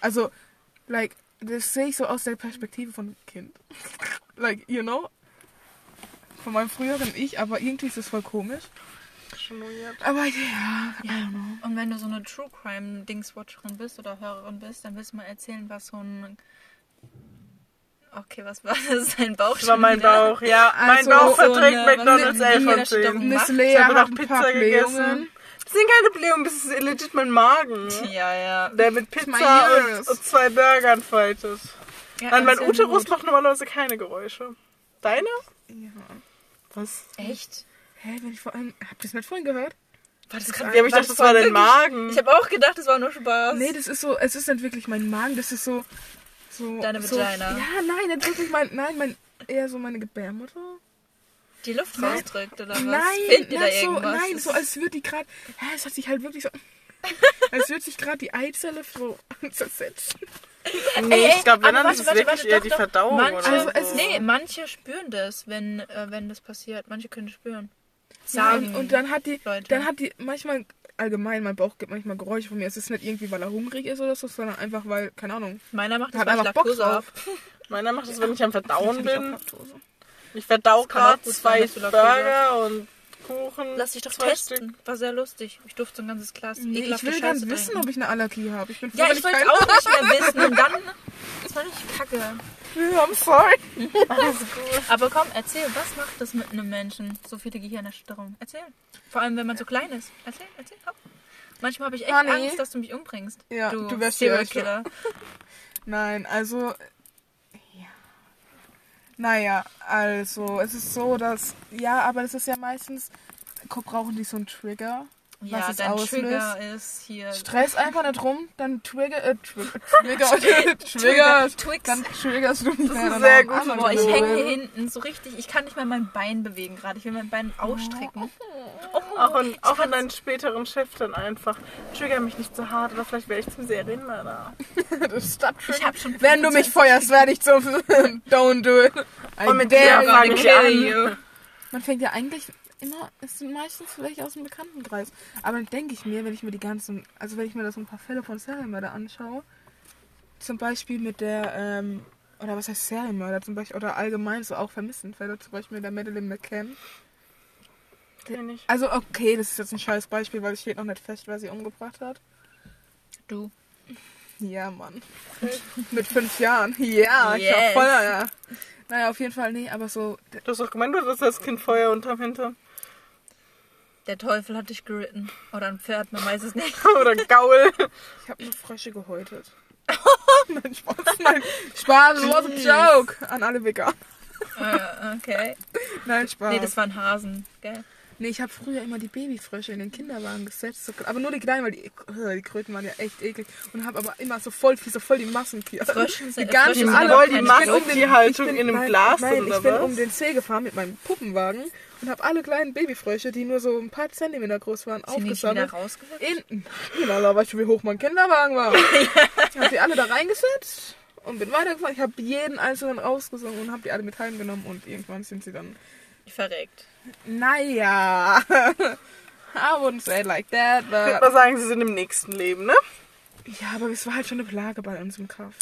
Also, like, das sehe ich so aus der Perspektive von Kind. like, you know? Von meinem früheren Ich, aber irgendwie ist es voll komisch. Schon weird. Aber ja, I don't know. und wenn du so eine True Crime Dingswatcherin bist oder Hörerin bist, dann willst du mal erzählen, was so ein. Okay, was war das? Dein Bauch Das war mein wieder? Bauch, ja. mein Also, Bauch so verträgt eine- McDonalds was 11 von mit 10. Niederstellung- Miss. Lea Ich habe hat Pizza paar gegessen. Das sind keine Blähungen, das ist legit mein Magen. Ja, ja. Der mit Pizza und, und zwei Burgern fightet. ja Nein, mein Uterus gut. macht normalerweise keine Geräusche. Deine? Ja. Was? Echt? Hä, wenn ich vor allem. Habt ihr das nicht vorhin gehört? War das Ja, aber ich dachte, das war dein Magen. Ich habe auch gedacht, das war nur Spaß. Nee, das ist so. Es ist nicht wirklich mein Magen, das ist so. so Deine so, Vagina. Ja, nein, nicht wirklich mein. Nein, mein. Eher so meine Gebärmutter. Die Luft Nein. rausdrückt oder was? Nein, da nicht so, nein, so als würde die gerade. Ja, es hat sich halt wirklich so. als würde sich gerade die Eizelle so zersetzen. nee, Ey, ich glaube, wenn, dann ist es wirklich warte, eher doch, die. Verdauung Manche, oder Also so. es ist- nee, manche spüren das, wenn, äh, wenn das passiert. Manche können das spüren. Sagen. und, und dann hat die. Leute. Dann hat die manchmal. Allgemein, mein Bauch gibt manchmal Geräusche von mir. Es ist nicht irgendwie, weil er hungrig ist oder so, sondern einfach, weil, keine Ahnung. Meiner macht das, Hat weil ich einfach Bock Laktose drauf. habe. Meiner macht es, wenn ich am Verdauen bin. Ich verdau gerade gut zwei Burger und Kuchen. Lass dich doch testen. War sehr lustig. Ich durfte so ein ganzes Glas Nee, ich will Scheiße dann wissen, ob ich eine Allergie habe. Ich bin froh, Ja, ich es keine- auch nicht mehr wissen. Und dann... Das war nicht kacke. I'm sorry. Aber komm, erzähl, was macht das mit einem Menschen? So viele Gehirnerschütterungen. Erzähl. Vor allem, wenn man so klein ist. Erzähl, erzähl, komm. Manchmal habe ich echt Honey. Angst, dass du mich umbringst. Ja, du, du wärst Serial. Killer. Nein, also. Ja. Naja, also, es ist so, dass. Ja, aber es ist ja meistens. Brauchen die so einen Trigger? Ja, was es dein auslöst? Trigger ist hier... Stress einfach nicht rum, dann Trigger. Äh, Trigger. Trigger. Trigger. Twix. Dann triggerst du mich Das ist sehr gut Boah, ich Trigger. hänge hier hinten so richtig. Ich kann nicht mal mein Bein bewegen gerade. Ich will mein Bein ausstrecken. Auch an, auch an deinen späteren Chef dann einfach. Trigger mich nicht so hart, oder vielleicht wäre ich zum Serienmörder. Stop Ich hab schon Wenn du mich feuerst, werde ich zum. Don't do it. I Und mit kill an. Man fängt ja eigentlich immer, es sind meistens vielleicht aus dem Bekanntenkreis. Aber dann denke ich mir, wenn ich mir die ganzen, also wenn ich mir da so ein paar Fälle von Serienmörder anschaue, zum Beispiel mit der, ähm, oder was heißt Serienmörder zum Beispiel, oder allgemein so auch Vermissenfälle, zum Beispiel mit der Madeleine McCann. Kenn ich. Also okay, das ist jetzt ein scheiß Beispiel, weil es steht noch nicht fest, wer sie umgebracht hat. Du. Ja, Mann. mit fünf Jahren. Ja, ich war Yes. voller, ja. Naja, auf jeden Fall, nee, aber so, Du hast doch gemeint, du hast das Kind Feuer unterm Hintern. Der Teufel hat dich geritten. Oder ein Pferd, man weiß es nicht. Oder Gaul. Ich habe nur Frösche gehäutet. Nein, Spaß. Nein, Spaß, it was a joke. An alle Veganer. äh, okay. Nein, Spaß. Nee, das waren Hasen. Gell? Nee, ich habe früher immer die Babyfrösche in den Kinderwagen gesetzt. So, aber nur die kleinen, weil die, äh, die Kröten waren ja echt eklig. Und habe aber immer so voll, so voll die Massenkier. Frösche Die sind- ganzen Frösche sind alle. Voll die keine Masse- Flöhe. und die Haltung ich bin- in einem nein, Glas Nein, drin, ich oder bin was? um den See gefahren mit meinem Puppenwagen und habe alle kleinen Babyfrösche, die nur so ein paar Zentimeter groß waren, Sind nicht aufgesammelt. In, genau, da weißt du, wie hoch mein Kinderwagen war. Ich habe die alle da reingesetzt und bin weitergefahren. Ich habe jeden einzelnen rausgesungen und habe die alle mit heimgenommen und irgendwann sind sie dann, Verreckt. naja, I wouldn't say it like that, Ich würde but, mal sagen, sie sind im nächsten Leben, ne? ja, aber es war halt schon eine Plage bei uns im Kaff.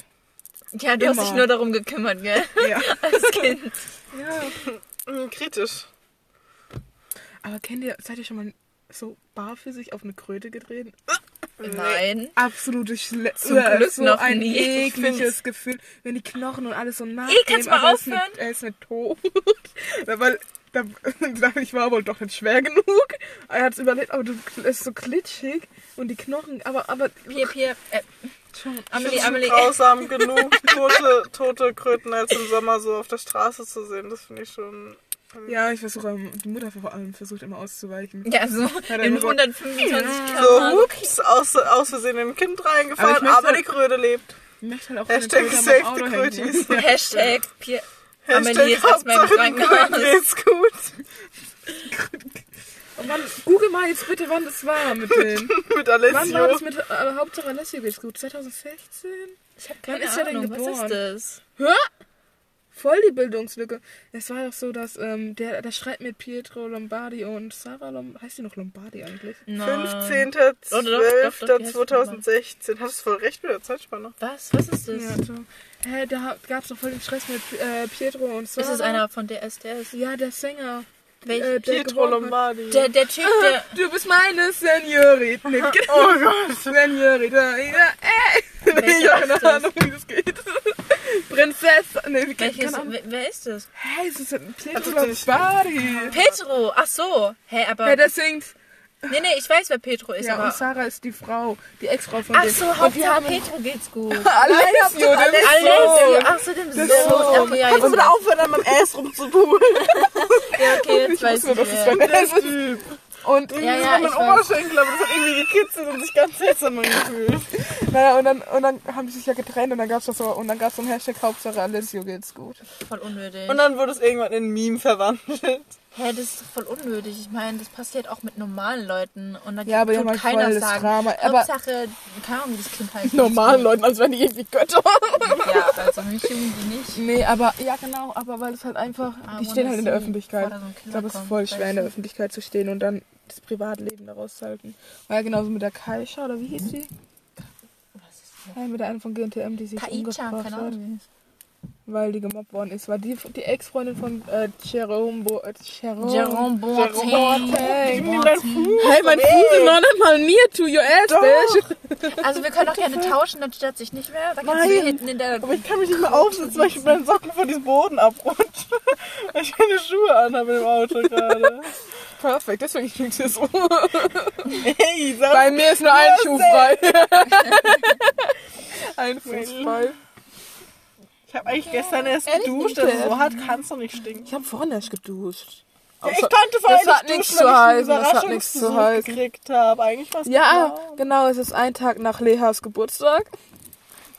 Ja, du hast Immer. dich nur darum gekümmert, gell? Ja. Als Kind. ja. Hm, kritisch. Aber kennt ihr, seid ihr schon mal so barfüßig auf eine Kröte getreten? Nein. Absolute Schle Zum Glück so noch ein nie. ekliges Gefühl, wenn die Knochen und alles so nah kannst du mal aufhören? Er ist nicht tot. Weil da, da, ich war wohl doch nicht schwer genug. Er hat es überlebt, aber du es ist so glitschig und die Knochen, aber aber Hier, hier. Äh, schon. Amelie, Schon Amelie. grausam genug, tote, tote Kröten als im Sommer so auf der Straße zu sehen. Das finde ich schon. Ja, ich versuche, die Mutter vor allem versucht immer auszuweichen. Ja, so in immer so- 125 So, km/h. hups, aus, aus Versehen in ein Kind Aber reingefallen, möchte- aber, die Kröte lebt. Ich möchte halt auch Hashtag save the. Krötis. Hashtag Pier Amelie ist erstmal im Krankenhaus. Geht's gut. Oh Mann, google mal jetzt bitte, wann das war mit denen. Mit Wann war Alessio. das mit äh, Hauptsache Alessio geht's gut? 2016? Ich Wann keine ist er denn Ahnung, was geboren? ist das? Hör! Voll die Bildungslücke. Es war doch so, dass ähm, der, der Streit mit Pietro Lombardi und Sarah Lombardi, heißt die noch Lombardi eigentlich? Nein. 15.12.2016. Hattest voll recht mit der Zeitspanne. Was? Was ist das? Ja, so. Hä, da gab's doch voll den Stress mit äh, Pietro und Sarah. Ist es einer von DSDS? Ja, der Sänger. Welch? Äh, der Pietro. Lombardi. der, der Typ, der. Du bist meine Seniorit. Nee, oh Gott. Senorita. Ja, äh. Nee, ich hab keine? Ahnung, wie das geht. Prinzessin. Nee, Welches, wer, wer ist das? Hä, es ist ein Pietro Also, das- Lombardi. Petro! Ach so. Hä, aber. Ja, der singt. nee, nee, ich weiß, wer Petro ist, Ja, und aber. Sarah ist die Frau, die Ex-Frau von Ach dem. so, und die Hauptsache haben Petro geht's gut. Alessio, dem Alessio, Sohn. ach so, dem Sohn. Sohn. Okay, ja, Kannst du bitte aufhören, an meinem Ass rumzupulen? ja, okay, jetzt Ich weiß ich. dass es wer. mein Ass ist. Und, Ja, das ja, war mein. Oberschenkel, aber das hat irgendwie gekitzelt und sich ganz seltsam angefühlt. naja, und dann, und dann haben sie sich ja getrennt und dann gab's das so, und dann gab's so einen Hashtag Hauptsache Alessio geht's gut. Voll unnötig. Und dann wurde es irgendwann in ein Meme verwandelt. Hä, das ist voll unnötig. Ich meine, das passiert auch mit normalen Leuten. Und dann Ja, aber tut halt keiner das sagen. Drama. Aber- Hauptsache, keine Ahnung, wie das Kind heißt. Normalen Leuten, als wären die irgendwie Götter. Ja, also mich die nicht. Nee, aber, ja genau, aber weil es halt einfach, Ah, die stehen halt in der. Öffentlichkeit. So Ich glaube, es ist voll schwer in der? Öffentlichkeit zu stehen und dann das Privatleben daraus zu halten. War ja genauso mit der Kaisha, oder wie hieß sie? Ja, mit der einen von GNTM, die sich Kaicha, umgebracht keine hat, Ahnung. Weil die gemobbt worden ist. War die, die Ex-Freundin von äh, Jerome, Bo äh, Jerome. Jerome Boateng. Boateng. Hey, mein Fuß ist noch nicht mal near to your ass, bitch. Also wir können auch gerne tauschen, dann stört sich nicht mehr. Da kannst du Nein. hinten in der... Aber ich kann mich nicht mehr aufsitzen, weil ich mit meinen Socken von diesem Boden abrutsche. Weil ich keine Schuhe anhabe im Auto gerade. Perfekt, deswegen klingt es so. Hey, sag Bei mir ist nur ein Schuh frei. ein Fuß frei. Ich habe eigentlich gestern erst Ehrlich geduscht, also so hart kann es doch nicht stinken. Ich habe vorhin erst geduscht. Ja, ich konnte vorhin das hat nicht nichts duschen, zu weil ich heißen, das hat nichts zu heißen. gekriegt habe. Eigentlich war es Ja, genau, es ist ein Tag nach Lehas Geburtstag.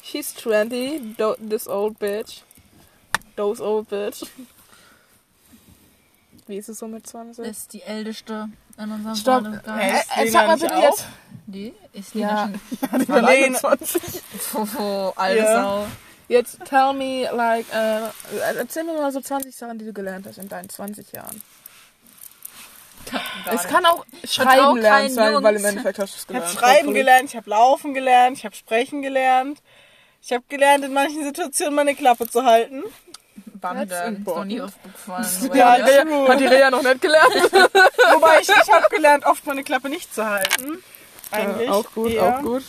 She's 20, do, this old bitch. Those old bitch. Wie ist es so mit 20? ist die älteste an unserem Stopp. Freundeskreis. Äh, sag mal bitte jetzt. Die ist Ja. Lena Die war Lena- 21. schon... Oh, alte Ja. Sau. Jetzt tell me, like, äh, erzähl mir mal so 20 Sachen, die du gelernt hast in deinen 20 Jahren. Es kann auch Schreiben auch lernen sein, weil im Jungs. Endeffekt hast du es Ich gelernt. habe Schreiben gelernt, ich habe Laufen gelernt, ich habe Sprechen gelernt. Ich habe gelernt, in manchen Situationen meine Klappe zu halten. Wandern. Ist noch nie aufgefallen. Ja, Hat Rea, true. hat die Rea noch nicht gelernt. Wobei ich, ich habe gelernt, oft meine Klappe nicht zu halten. Eigentlich. Äh, auch gut, eher. auch gut.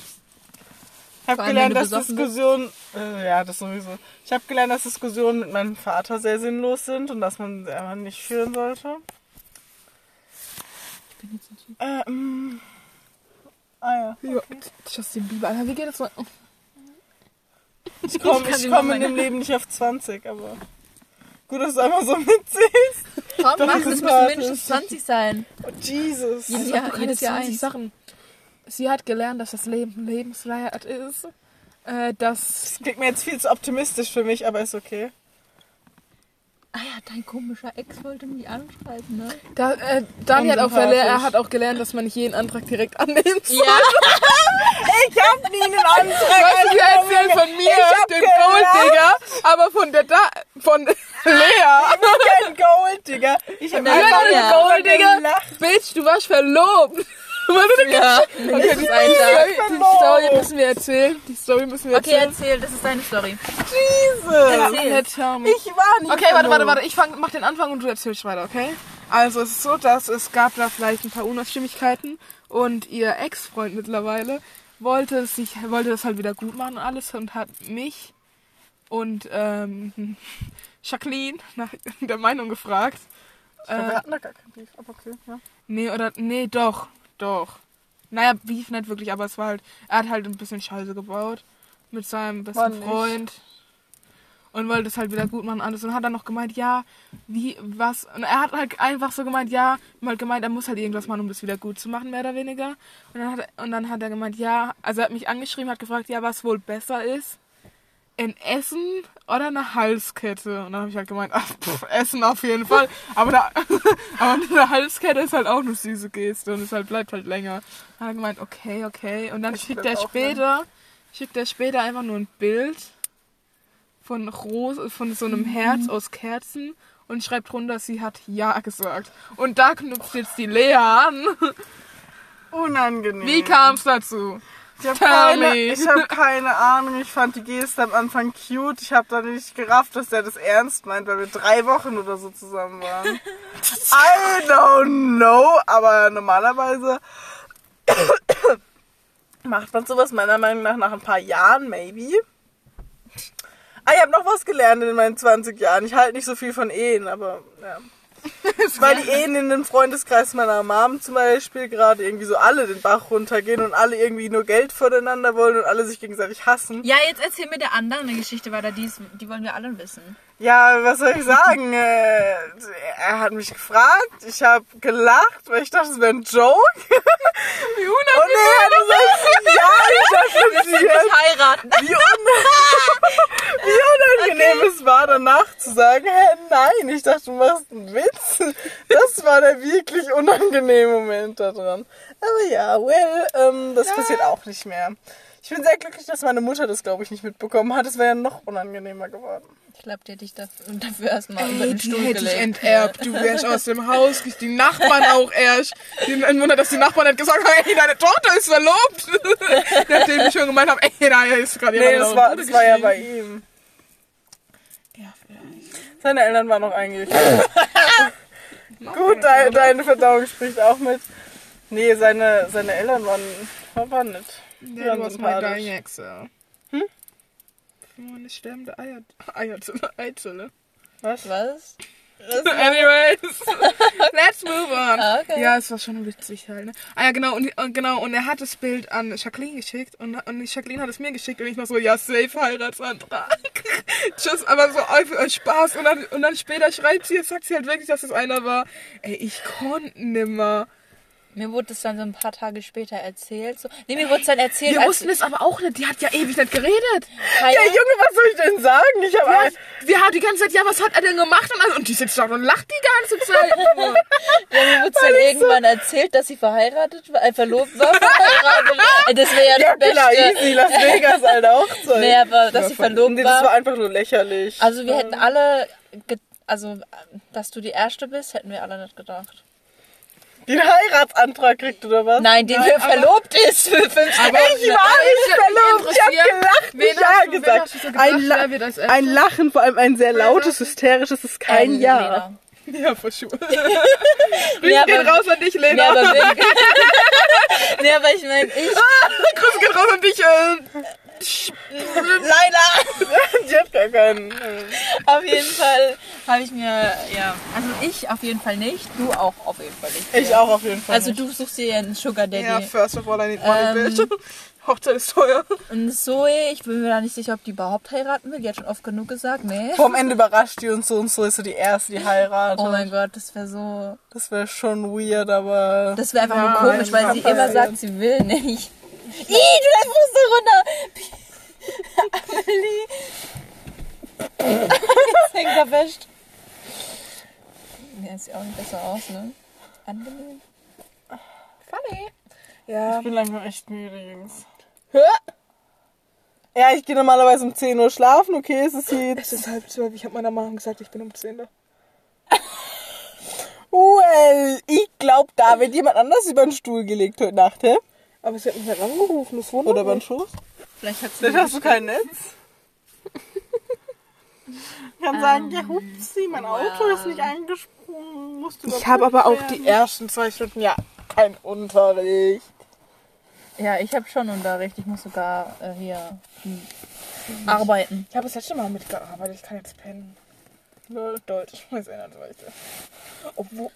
Ich habe gelernt, dass. Diskussionen, äh, ja, das sowieso. Ich habe gelernt, dass Diskussionen mit meinem Vater sehr sinnlos sind und dass man sie einfach nicht führen sollte. Äh, mm. Ah ja. Ja, Justin Bieber, Alter, wie geht das so? Ich komme ich komm mal in dem Leben nicht auf 20, aber gut, dass du einmal so mitzählst. Komm, mach, es müssen mindestens das- 20 sein. Oh, Jesus. Ja, Ja, keine jedes Jahr 20 eins. Sachen. Sie hat gelernt, dass das Leben lebenswert ist. Äh, dass Das klingt mir jetzt viel zu optimistisch für mich, aber ist okay. Ah ja, dein komischer Ex wollte mich anschreiben, ne? da, äh, Dani hat auch er hat auch gelernt, dass man nicht jeden Antrag direkt annimmt. Ja. Ich hab nie einen Antrag. Du, wir erzählen von mir, dem. Golddigger, aber von der da von Lea. Ich bin kein Gold, Digga. Ich hab einfach Lea. nur Gold. Bitch, du warst verlobt. Ja, Okay, das die, ist ein die Story müssen wir erzählen. Die Story müssen wir Okay, erzählen. erzähl, das ist deine Story. Jesus. Erzähl. Ich war nicht Okay, warte, warte, warte. Ich fang, mach den Anfang und du erzählst weiter, okay? Also es ist so, dass es gab da vielleicht ein paar Unstimmigkeiten und ihr Ex-Freund mittlerweile wollte sich, wollte das halt wieder gut machen und alles und hat mich und ähm, Jacqueline nach der Meinung gefragt. Ich glaub, wir Äh, hatten da gar keinen Brief, aber okay, ja. nee, oder nee, doch, doch. Naja, Beef nicht wirklich, aber es war halt, er hat halt ein bisschen Scheiße gebaut mit seinem besten nicht? Freund und wollte es halt wieder gut machen alles und hat dann noch gemeint, ja, wie, was, und er hat halt einfach so gemeint, ja, mal gemeint, er muss halt irgendwas machen, um das wieder gut zu machen, mehr oder weniger. Und dann hat er, und dann hat er gemeint, ja, also er hat mich angeschrieben, hat gefragt, ja, was wohl besser ist, ein Essen oder eine Halskette. Und dann habe ich halt gemeint, ach, pff, Essen auf jeden Fall. Aber, da, aber eine Halskette ist halt auch eine süße Geste und es halt bleibt halt länger. Dann hat er gemeint, okay, okay. Und dann Ich schickt er später, schickt er später einfach nur ein Bild von Rose, von so einem Herz aus Kerzen und schreibt drunter, sie hat Ja gesagt. Und da knüpft jetzt die Lea an. Unangenehm. Wie kam es dazu? Ich habe keine, ich hab keine Ahnung. Ich fand die Geste am Anfang cute. Ich habe da nicht gerafft, dass der das ernst meint, weil wir drei Wochen oder so zusammen waren. I don't know. Aber normalerweise macht man sowas meiner Meinung nach nach ein paar Jahren, maybe. Ah, ich habe noch was gelernt in meinen 20 Jahren. Ich halte nicht so viel von Ehen, aber ja. Weil die Ehen in den Freundeskreis meiner Mom zum Beispiel gerade irgendwie so alle den Bach runtergehen und alle irgendwie nur Geld voneinander wollen und alle sich gegenseitig hassen. Ja, jetzt erzähl mir der anderen eine Geschichte weiter, die, ist, die wollen wir alle wissen. Ja, was soll ich sagen? Äh, er hat mich gefragt, ich habe gelacht, weil ich dachte, es wäre ein Joke. Wie Und er hat gesagt, ja, ich dachte, du mich heiraten? wie, un wie unangenehm es war, danach zu sagen, hä, nein, ich dachte, du machst einen Witz. Das war der wirklich unangenehme Moment da dran. Aber ja, well, ähm, das passiert auch nicht mehr. Ich bin sehr glücklich, dass meine Mutter das, glaube ich, nicht mitbekommen hat. Es wäre ja noch unangenehmer geworden. Ich glaube, die hätte ich dafür, dafür erstmal über den die Stuhl hätte ich gelegt. enterbt. Du wärst aus dem Haus, die Nachbarn auch erst. Ein Wunder, dass die Nachbarn nicht gesagt haben, ey, deine Tochter ist verlobt. Nachdem ich schon gemeint habe, ey, da ist gerade Nee, jemand das auf war, das war ja bei ihm. Ja, vielleicht. Seine Eltern waren noch eigentlich. Gut, de deine Verdauung spricht auch mit. Nee, seine, seine Eltern waren, waren That waren was my sympathisch. dying Excel. Für meine sterbende Eier, Eierzelle, Eizelle. Was? Was? Anyways, let's move on. Ah, okay. Ja, es war schon witzig halt. Ne? Ah ja, genau und, und genau und er hat das Bild an Jacqueline geschickt und, und Jacqueline hat es mir geschickt und ich noch so, ja, safe Heiratsantrag. Just, aber so auf Spaß und dann, und dann später schreibt sie, sagt sie halt wirklich, dass es einer war. Ey, ich konnte nimmer. Mir wurde es dann so ein paar Tage später erzählt. So. Nee, mir wurde es dann erzählt, Wir als wussten es aber auch nicht, die hat ja ewig nicht geredet. Kaya, Ja, Junge, was soll ich denn sagen? Ich habe Ja, wir haben die ganze Zeit, ja, was hat er denn gemacht? Und, alles- und die sitzt da und lacht die ganze Zeit. ja, mir wurde es dann irgendwann erzählt, dass sie verheiratet war, äh, verlobt war, verheiratet. Äh, Das wäre ja, Ja, das klar, Beste. easy, Las Vegas, Alter, Hochzeit. Nee, aber dass sie verlobt nee, das war war. einfach nur lächerlich. Also wir hätten alle, also dass du die Erste bist, hätten wir alle nicht gedacht. Den Heiratsantrag kriegt oder was? Nein, die Nein, aber- verlobt ist für fünf Ich war nicht verlobt, ich hab gelacht, nicht Ja du- gesagt. so gedacht, Ein, La als ein Lachen, vor allem ein sehr lautes, hysterisches, ist kein Ähm, Ja. Lena. Ja, for sure. Grüße gehen aber, raus an dich, Lena. aber, wirklich- nee, aber ich meine, ich, Grüße gehen raus an dich. Äh, leider, Die hat gar keinen. äh, auf jeden Fall habe ich mir, ja, also ich auf jeden Fall nicht, du auch auf jeden Fall nicht. Ich auch auf jeden Fall. Also nicht. du suchst dir einen Sugar Daddy. ja, first of all, I need money, Ähm, bitch. Hochzeit ist teuer. Und Zoe, ich bin mir da nicht sicher, ob die überhaupt heiraten will. Die hat schon oft genug gesagt, nee. Vom Ende überrascht die uns so und so ist so die erste, die heiratet. Oh mein Gott, das wäre so. Das wäre schon weird, aber. Das wäre einfach Ja, nur komisch, weil sie immer ja. sagt, sie will nicht. Ih, du so runter. Amelie. Jetzt hängt er fest. Ja, sieht auch nicht besser aus, ne? Angenehm. Funny. Ja. Ich bin langsam echt müde, Jungs. Ja, ich gehe normalerweise um 10 Uhr schlafen, okay, es ist Es jetzt. ist halb zwölf. Ich habe meiner Mama gesagt, ich bin um 10 da. Well, ich glaub, da wird jemand anders über den Stuhl gelegt heute Nacht, hä? Aber sie hat mich halt angerufen, das wundert Oder mich. Schoß? Vielleicht hat sie Vielleicht hast du kein Netz. Ich kann sagen, ja, hupsi, mein Auto ist nicht eingesprungen. Musst Ich habe aber auch die ersten zwei Stunden ja kein Unterricht. Ja, ich habe schon Unterricht. Ich muss sogar äh, hier hm, arbeiten. Ich habe das letzte Mal mitgearbeitet, ich kann jetzt pennen. Deutsch, das ändert weiter. Obwohl,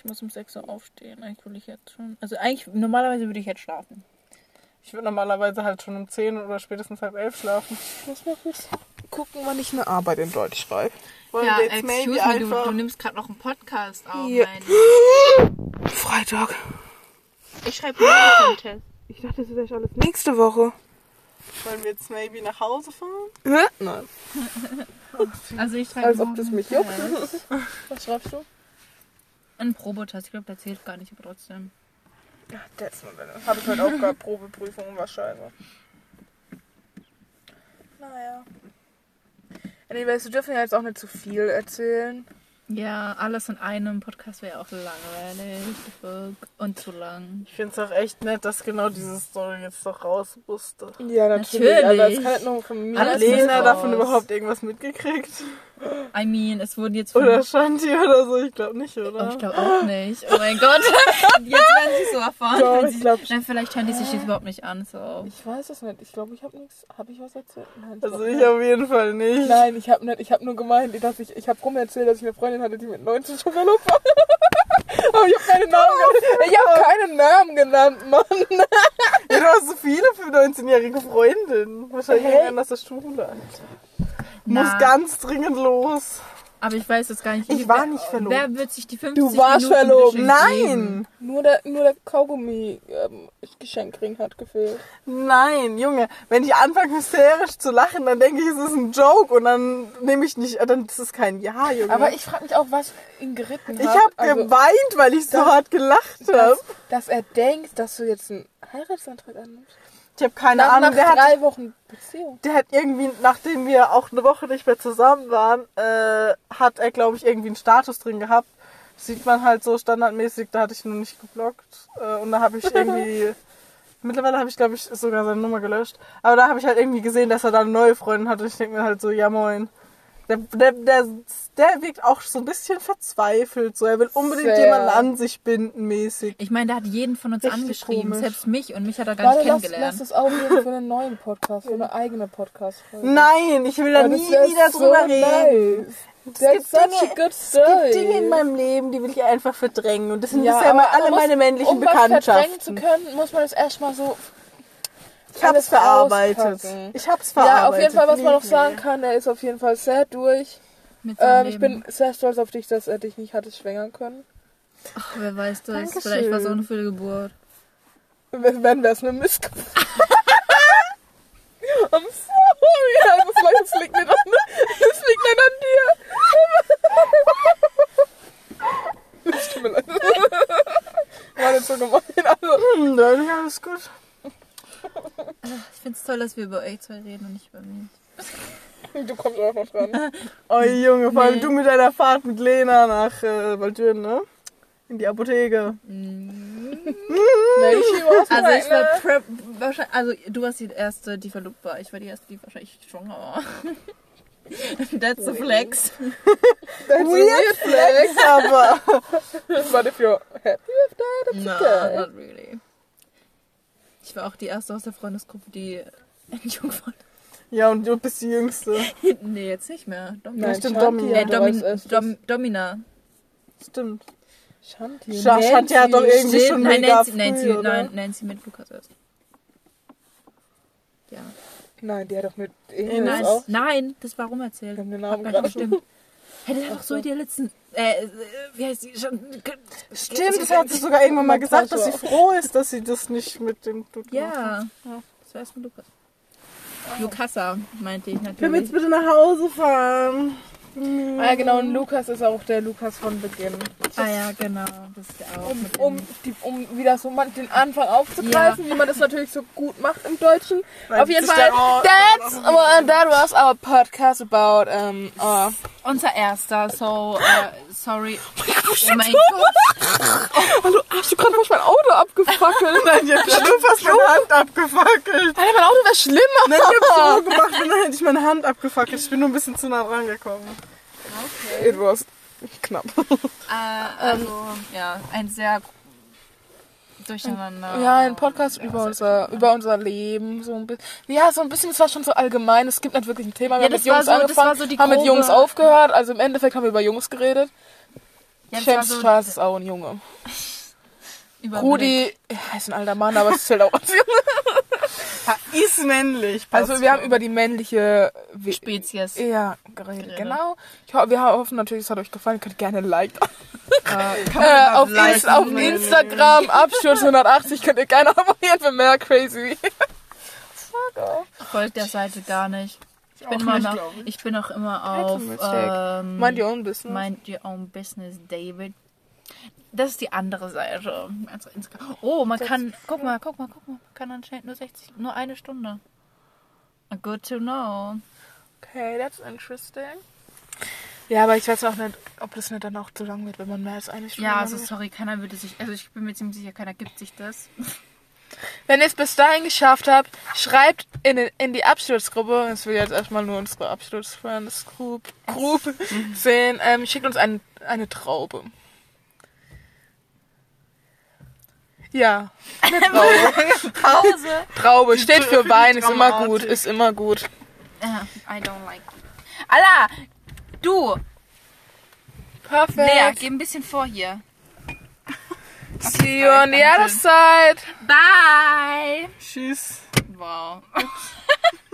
Ich muss um 6 Uhr aufstehen. Eigentlich will ich jetzt schon. Also eigentlich, normalerweise würde ich jetzt schlafen. Ich würde normalerweise halt schon um 10 oder spätestens halb elf schlafen. ich muss mal kurz gucken, wann ich eine Arbeit in Deutsch schreibe. Wollen wir jetzt maybe einfach... nimmst gerade noch einen Podcast auf. Ja. Freitag. Ich schreibe einen Test. Ich dachte, das wäre echt alles nächste Woche. Wollen wir jetzt maybe nach Hause fahren? Hä? Nein. Also ich schreibe Als ob morgen das mich juckt. Was schreibst du? Ein Probotest. Ich glaube, der zählt gar nicht, aber trotzdem. Ja, that's not better. Habe ich heute auch gehabt, Probeprüfung und scheiße. Naja. Anyways, wir dürfen ja jetzt auch nicht zu viel erzählen. Ja, alles in einem Podcast wäre auch langweilig. Und zu lang. Ich finde es auch echt nett, dass genau diese Story jetzt doch raus musste. Ja, natürlich. Aber es kann nur von mir Lena davon überhaupt irgendwas mitgekriegt? I mean, es wurden jetzt Oder Shanti oder so? Ich glaube nicht, Oh, oder? ich glaube auch nicht. Oh mein Gott. Jetzt werden sie so erfahren. Doch, ich sie- glaub- Nein, vielleicht hören die sich das überhaupt nicht an. So. Ich weiß es nicht. Ich glaube, ich habe nichts. Habe ich was erzählt? Nein, Also glaub ich nicht. auf jeden Fall nicht. Nein, ich habe nicht. Ich habe nur gemeint, dass ich. Ich habe rum erzählt, dass ich eine Freundin hatte, die mit 19 schon verlobt war. Aber ich habe keine Namen genannt. Ich habe keinen Namen genannt, Mann. Ja, du hast so viele für 19-jährige Freundinnen. Wahrscheinlich irgendwann aus der Schule. Muss Na, ganz dringend los. aber ich weiß es gar nicht. Ich war wer, nicht verlobt. Wer wird sich die 50 Du warst Minuten verlobt. Nein! Nur der, nur der Kaugummi ähm, Geschenkring hat gefehlt. Nein, Junge. Wenn ich anfange hysterisch zu lachen, dann denke ich, es ist ein Joke und dann nehme ich nicht, dann ist es kein Ja, Junge. Aber ich frage mich auch, was ihn geritten hat. ich habe Also, geweint, weil ich so das- hart gelacht habe. dass, dass er denkt, dass du jetzt einen Heiratsantrag annimmst. Ich habe keine Nach, Ahnung. nach Der hat, drei Wochen Beziehung. der hat irgendwie, nachdem wir auch eine Woche nicht mehr zusammen waren, äh, hat er, glaube ich, irgendwie einen Status drin gehabt. Sieht man halt so standardmäßig, da hatte ich nur nicht geblockt. Äh, und da habe ich irgendwie. Mittlerweile habe ich, glaube ich, sogar seine Nummer gelöscht. Aber da habe ich halt irgendwie gesehen, dass er da eine neue Freundin hat. Und ich denke mir halt so, ja moin. Der, der, der, der wirkt auch so ein bisschen verzweifelt. So, er will unbedingt Sehr. jemanden an sich binden, mäßig. Ich meine, der hat jeden von uns Richtig angeschrieben. komisch. Selbst mich. Und mich hat er gar Warte, nicht lass, kennengelernt. lass es aufnehmen für einen neuen Podcast, für eine eigene Podcast-Folge. Nein, ich will da Ja, nie das wieder so drüber reden. Nice. Es gibt Dinge- Es gibt Dinge in meinem Leben, die will ich einfach verdrängen. Und das sind bisher mal man alle muss- meine männlichen um was verdrängen zu Bekanntschaften. können, muss man das erstmal so Ich hab's verarbeitet. rauspacken. Ich hab's verarbeitet. Ja, auf jeden Fall, was man noch sagen kann, er ist auf jeden Fall sehr durch. Ähm, ich bin sehr stolz auf dich, dass er dich nicht hatte schwängern können. Ach, wer weiß das. Dankeschön. Vielleicht war es auch eine Fehlgeburt. Wenn wenn wär's eine Missgeburt. I'm sorry. Also, das liegt nicht an, das liegt nicht an dir. Es tut mir leid. War nicht so gemein. Also, Hm, dann ist alles gut. Ich finde es toll, dass wir über euch zwei reden und nicht über mich. du kommst auch noch dran. Oh Junge, vor allem Nee. du mit deiner Fahrt mit Lena nach äh, Waldürn, ne? In die Apotheke. Melde ich hier was Also ich war prep, wahrscheinlich, also du warst die erste, die verlobt war. Ich war die erste, die wahrscheinlich schwanger war. That's a flex. That's a weird flex. Aber But if you're happy with that, it's No, okay. not really. Ich war auch die erste aus der Freundesgruppe, die Jungfrau. ja, und du bist die Jüngste. nee, jetzt nicht mehr. Domi Nein, stimmt, Shanti Domi. hat äh, doch Domin. Dom Domina. Stimmt. Shanti. Scha- Shanti hat doch irgendwie Stimmt, schon nein, mega Nancy, früh, Nancy, oder? nein, Nancy mit Lukas erst. Ja. Nein, die hat doch mit Ines Ines Nein, auch. nein, das war rum erzählt. Wir haben den Namen gerade nicht hat doch so in der letzten. Äh, äh, wie heißt die? Schon, Stimmt, das hat sie sogar irgendwann mal gesagt, dass sie froh ist, dass sie das nicht mit dem tut. Ja, das war erst mit Lukas. Lukassa, meinte ich Können wir jetzt natürlich. bitte nach Hause fahren? Ah ja, genau, und Lukas ist auch der Lukas von Beginn. Ah ja, genau. Das ist ja auch Um, um, die, um wieder so mal den Anfang aufzugreifen, wie man das natürlich so gut macht im Deutschen. Auf jeden Fall, oh, that's, well, that was our podcast about, um, uh, Unser erster, so, äh, sorry. Oh mein Gott. Hallo, hast du gerade mein Auto abgefackelt? Nein, ich hab ja nur fast meine Hand abgefackelt. Alter, mein Auto wäre schlimmer. Nein, ich hab so gemacht und dann hätte ich meine Hand abgefackelt. Ich bin nur ein bisschen zu nah dran gekommen. It was knapp. Äh, also, ja, ein sehr durcheinander. Ja, ein Podcast über unser, über unser Leben, so ein bisschen. Ja, so ein bisschen, es war schon so allgemein. Es gibt nicht wirklich ein Thema. Wir Ja, haben mit Jungs so- angefangen, so haben mit Jungs aufgehört. Also im Endeffekt haben wir über Jungs geredet. Ja, James so Charles ist auch ein Junge. Überblick. Rudi ja, ist ein alter Mann, aber es zählt auch als Junge. Ist männlich. Also wir haben über die männliche We- Spezies. ja, geredet. Genau. Ich ho wir hoffen natürlich, es hat euch gefallen. Ihr könnt gerne ein Like da. Kann man Äh, das auf, liken? Inst auf Instagram, Absturz 180, könnt ihr gerne abonnieren für mehr crazy. Fuck off. Folgt der Seite gar nicht. Ich bin, auch immer nicht, noch, ich. bin auch immer auf ähm, Mind your own business. Mind Your Own Business, David. Das ist die andere Seite. Also Oh, man kann, guck mal, guck mal, guck mal, man kann anscheinend nur 60, nur eine Stunde. Good to know. Okay, that's interesting. Ja, aber ich weiß auch nicht, ob das nicht dann auch zu lang wird, wenn man mehr als eine Stunde Ja, also sorry, keiner würde sich, also ich bin mir ziemlich sicher, keiner gibt sich das. Wenn ihr es bis dahin geschafft habt, schreibt in, in die Absturzgruppe, das will jetzt erstmal nur unsere Absturzfriends Group, Group sehen, ähm, schickt uns ein, eine Traube. Ja, eine Traube. Pause. Traube steht für Wein, ist immer gut, ist immer gut. I don't like. Allah, du, Lea, Perfekt. geh ein bisschen vor hier. See you on the other side. Bye. Tschüss. Wow.